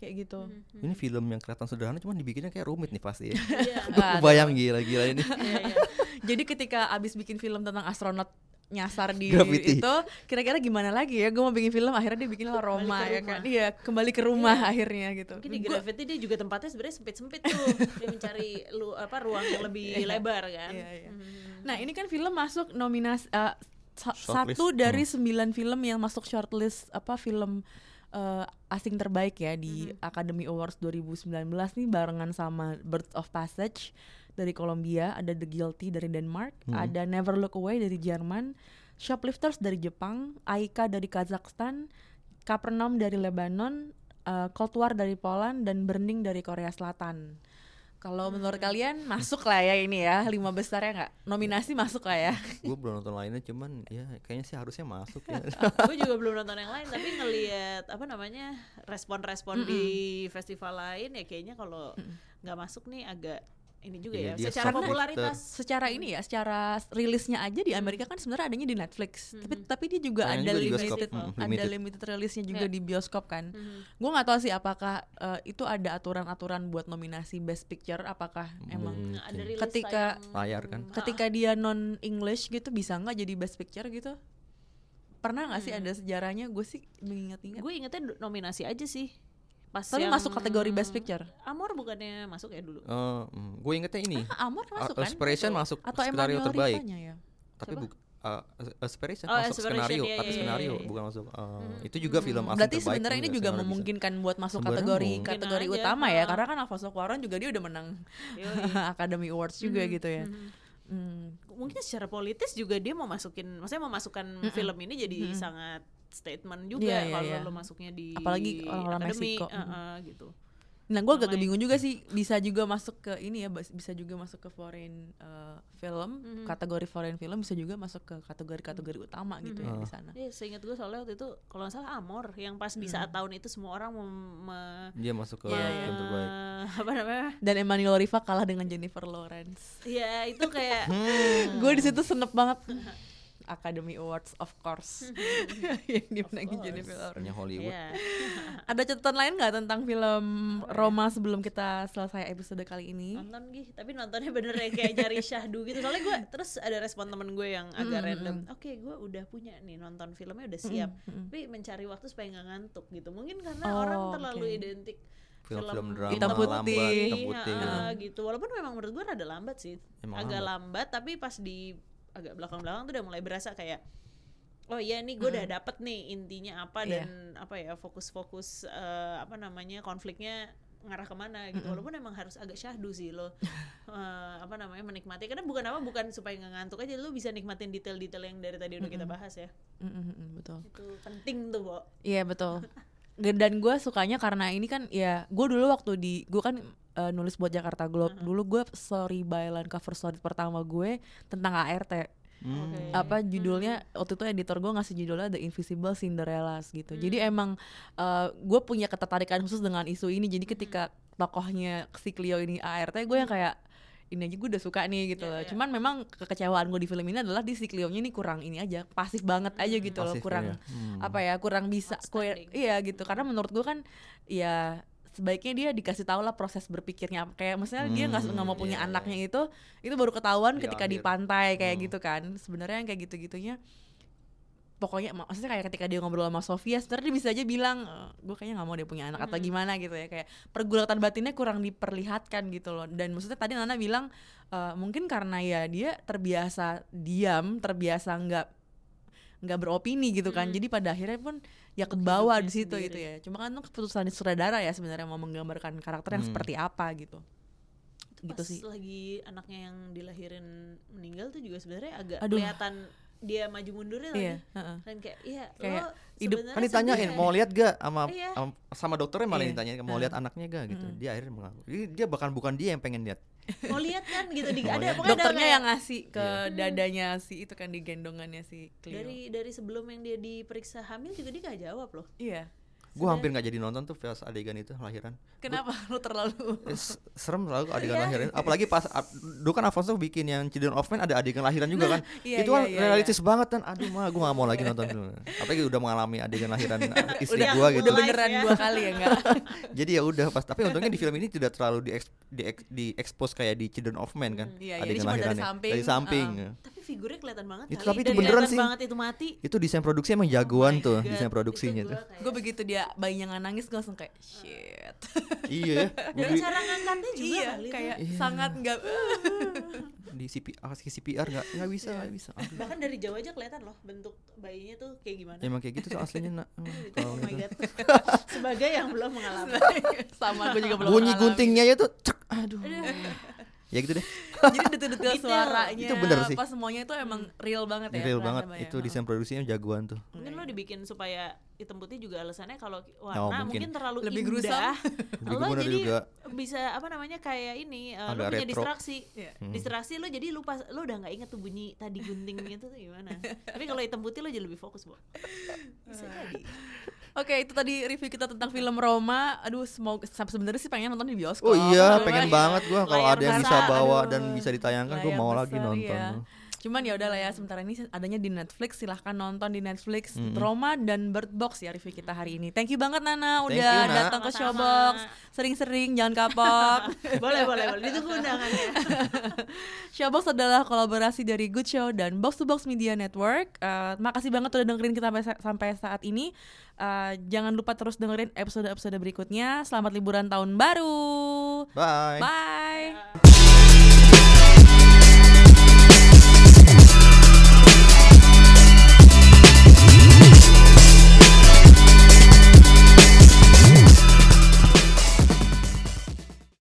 kayak gitu
Ini film yang kelihatan sederhana cuman dibikinnya kayak rumit nih pasti ya.
Iya. <laughs>
Gua Kebayang gila-gila ini.
Iya, iya.
jadi ketika abis bikin film tentang astronot nyasar di
Graffiti.
itu kira-kira gimana lagi ya gue mau bikin film akhirnya dia bikin lah Roma
ke
ya kan iya kembali ke rumah akhirnya gitu
Mungkin di
Gua-
Gravity dia juga tempatnya sebenarnya sempit-sempit tuh. dia mencari lu apa ruang yang lebih lebar kan.
Iya, iya.
Mhm.
Nah ini kan film masuk nominasi eh, sa-
Shortlist.
satu dari
Hmm.
sembilan film yang masuk shortlist apa film eh, asing terbaik ya di Academy Awards 2019 nih barengan sama Birds of Passage dari Kolombia, ada The Guilty dari Denmark, ada Never Look Away dari Jerman, Shoplifters dari Jepang, Aika dari Kazakhstan, Capernaum dari Lebanon, eh, Cold War dari Poland dan Burning dari Korea Selatan. Kalau menurut kalian masuk lah ya ini ya lima besar ya nggak? Nominasi masuk lah ya. <laughs>
Gue belum nonton lainnya cuman ya kayaknya sih harusnya masuk ya. <laughs>
gue juga belum nonton yang lain tapi ngelihat apa namanya respon-respon di festival lain ya kayaknya kalau nggak masuk nih agak ini juga
Iya,
ya
dia
secara popularitas
Secara ini ya, secara rilisnya aja di Amerika kan sebenarnya adanya di Netflix. Tapi tapi dia juga
Tayang
ada
juga di
limited,
bioskop, mm,
ada
limited.
limited rilisnya juga
Iya.
di bioskop kan. Gue nggak tahu sih apakah eh, itu ada aturan-aturan buat nominasi Best Picture. Apakah emang
Hmm, ada rilis
Ketika-
Layar kan.
ketika dia non English gitu bisa nggak jadi Best Picture gitu? Pernah nggak sih ada sejarahnya? Gue sih mengingat-ingat.
gue ingetnya nominasi aja sih pas
Tapi
yang
masuk kategori Best Picture.
Amor bukannya masuk ya dulu
Eh, mm, gue ingetnya ini.
Ah, Amor masuk
Uh,
kan?
Aspiration masuk
Atau
skenario
Emmanuel
terbaik.
Ya?
Tapi
Siapa?
bukan Aspiration
Oh,
masuk
Aspiration,
skenario,
iya,
tapi
iya,
skenario
iya, iya.
bukan masuk. eh, Itu juga film asing
Berarti sebenarnya ini
juga sebenarnya bisa.
memungkinkan buat masuk
Sebenarnya
kategori
mungkin
kategori
aja,
utama ya,
ha.
karena kan Alfonso Cuarón juga dia udah menang. <laughs> Academy Awards juga gitu ya. Hmm.
mungkin secara politis juga dia mau masukin maksudnya mau masukkan film ini jadi sangat statement juga
Iya, iya,
kalau
iya.
lo masuknya di
Apalagi orang-orang Meksiko.
uh, uh, gitu
Nah, gue agak bingung juga sih bisa juga masuk ke ini ya, bisa juga masuk ke foreign uh, film, kategori foreign film bisa juga masuk ke kategori-kategori utama gitu ya di sana.
Iya, seingat gue soalnya waktu itu kalau nggak salah Amor yang pas di saat tahun itu semua orang mem- me-
Dia masuk ke
Iya,
film terbaik.
apa namanya?
Dan Emmanuel Riva kalah dengan Jennifer Lawrence.
Ya itu kayak
gue di situ senep banget. <laughs> Academy Awards of course <laughs> <laughs> yang Jennifer Lawrence.
Filmnya Hollywood.
ya. <laughs>
Ada catatan lain nggak tentang film Roma sebelum kita selesai episode kali ini?
nonton gih tapi nontonnya bener ya kayak nyari syahdu gitu soalnya gue terus ada respon temen gue yang agak random oke gue udah punya nih nonton filmnya udah siap tapi mencari waktu supaya nggak ngantuk gitu mungkin karena
Oh,
orang terlalu
oke.
identik
Film-film drama
Hitam putih.
lambat, hitam
Iya,
putih.
ah, gitu walaupun memang menurut gue rada lambat sih
Emang
agak lambat. tapi pas di agak belakang-belakang tuh udah mulai berasa kayak oh iya nih gue udah dapet nih intinya apa
Iya.
dan apa ya fokus-fokus eh, apa namanya konfliknya ngarah ke mana gitu. Walaupun emang harus agak syahdu sih lo eh, apa namanya menikmati. Karena bukan apa bukan supaya nggak ngantuk aja lo bisa nikmatin detail-detail yang dari tadi udah kita bahas ya.
Mm, mm, mm, betul.
itu penting tuh Bo.
Iya betul. Dan gue sukanya karena ini kan ya gue dulu waktu di gue kan eh, nulis buat Jakarta Globe. Dulu gue story byline cover story pertama gue tentang ART
Hmm.
Oke.
apa judulnya? Waktu itu editor gue ngasih judulnya The Invisible Cinderellas gitu. Jadi emang gue punya ketertarikan khusus dengan isu ini. Jadi ketika tokohnya si Cleo ini ART gue yang kayak ini aja gue udah suka nih gitu loh. Cuman memang kekecewaan gue di film ini adalah di si Cleo-nya ini kurang ini aja pasif banget aja gitu loh kurang
ya. Hmm.
apa ya kurang bisa
Outstanding.
iya gitu. Karena menurut gue kan ya sebaiknya dia dikasih tahu lah proses berpikirnya kayak maksudnya dia nggak nggak mau punya
iya,
anaknya itu itu baru ketahuan
Diambil.
ketika di pantai kayak
Hmm.
gitu kan. Sebenarnya yang kayak gitu gitunya pokoknya mak- maksudnya kayak ketika dia ngobrol sama Sofia sebenarnya dia bisa aja bilang gue kayaknya nggak mau dia punya anak atau gimana gitu ya. Kayak pergulatan batinnya kurang diperlihatkan gitu loh. Dan maksudnya tadi Nana bilang eh, mungkin karena ya dia terbiasa diam terbiasa nggak nggak beropini gitu kan. Jadi pada akhirnya pun ya ke bawah di situ gitu ya cuma kan itu keputusan sutradara ya sebenarnya mau menggambarkan karakter yang
Hmm.
seperti apa gitu gitu
pas
sih
lagi anaknya yang dilahirin meninggal tuh juga sebenarnya agak
Aduh.
kelihatan dia maju mundurnya
iya
lagi
heeh.
dan kayak iya
Kayak
lo
hidup-
sebenarnya
Kan ditanyain
ya.
mau lihat gak sama
Iya.
sama, dokternya malah
Iya.
ditanyain mau lihat anaknya gak gitu. Dia akhirnya mengaku. Jadi dia bahkan bukan dia yang pengen lihat.
Mau lihat kan gitu di ada pokoknya ada
Dokternya
kayak-
yang ngasih ke dadanya si itu kan di gendongannya si Cleo.
dari dari sebelum yang dia diperiksa hamil juga dia gak jawab loh
Iya.
Gue hampir nggak jadi nonton tuh pas adegan itu lahiran.
Kenapa lu terlalu
Eh, serem lalu adegan
Iya.
lahiran. Apalagi pas dulu kan Afonso bikin yang Children of Men ada adegan lahiran juga kan.
iya,
itu kan
iya, iya,
realistis banget kan. Aduh mah gue nggak mau lagi nonton dulu. Apalagi udah mengalami adegan lahiran istri gue gitu.
udah beneran
ya.
dua kali ya enggak?
Jadi ya udah pas tapi untungnya di film ini tidak terlalu di di, di expose kayak di Children of Men kan.
Iya, jadi cuma dari
lahirannya.
samping,
Dari samping.
uh,
tapi figurnya kelihatan banget
Itu
kali
tapi itu
dan
beneran sih.
banget itu mati
Itu desain produksi emang jagoan tuh,
God,
desain
itu
produksinya
gua
tuh.
kayak-
gue begitu dia bayinya nggak nangis gue langsung kayak shit. <laughs>
iya ya. <laughs>
Dan cara ngangkatnya juga
iya, kayak
Iya.
sangat nggak <laughs>
di CPR, kasih CPR nggak nggak bisa nggak bisa. Aduh.
bahkan dari jauh aja kelihatan loh bentuk bayinya tuh kayak gimana
Emang kayak gitu tuh aslinya nak. Kalau
oh my
gitu.
god sebagai yang belum mengalami
sama gue juga belum
Bunyi
mengalami.
guntingnya aja tuh cek aduh. Ya gitu deh. <laughs>
jadi detil-detil
Detail.
suaranya
Itu bener sih.
pas semuanya itu emang real banget ya
Real banget
banget.
itu desain produksinya jagoan tuh.
mungkin lo dibikin supaya hitam putih juga alasannya kalau
Oh,
warna
mungkin.
mungkin terlalu
Lebih
indah <laughs>
Lebih
lo jadi
juga.
bisa apa namanya kayak ini uh, lo punya
retro.
distraksi
Iya.
Hmm.
distraksi lo jadi lupa lo udah nggak inget tuh bunyi tadi guntingnya itu tuh gimana tapi kalau hitam putih lo jadi lebih fokus bu bisa jadi
Oke, itu tadi review kita tentang film Roma. Aduh, semoga sampai sebenarnya sih pengen nonton di bioskop.
Oh iya, pengen banget gua kalau ada yang bisa bawa
aduh.
dan bisa ditayangkan gua mau lagi nonton.
iya. Cuman ya udahlah ya sementara ini adanya di Netflix silahkan nonton di Netflix
Mm-mm.
Roma dan Bird Box ya review kita hari ini. Thank you banget Nana
Thank
udah
you,
datang ke. Showbox. Sering-sering jangan kapok. <laughs>
boleh boleh boleh ditunggu undangannya <laughs>
Showbox adalah kolaborasi dari Good Show dan Box to Box Media Network. Eh, makasih banget udah dengerin kita sampai, sa- sampai saat ini. Eh, jangan lupa terus dengerin episode-episode berikutnya. Selamat liburan tahun baru.
Bye.
Bye.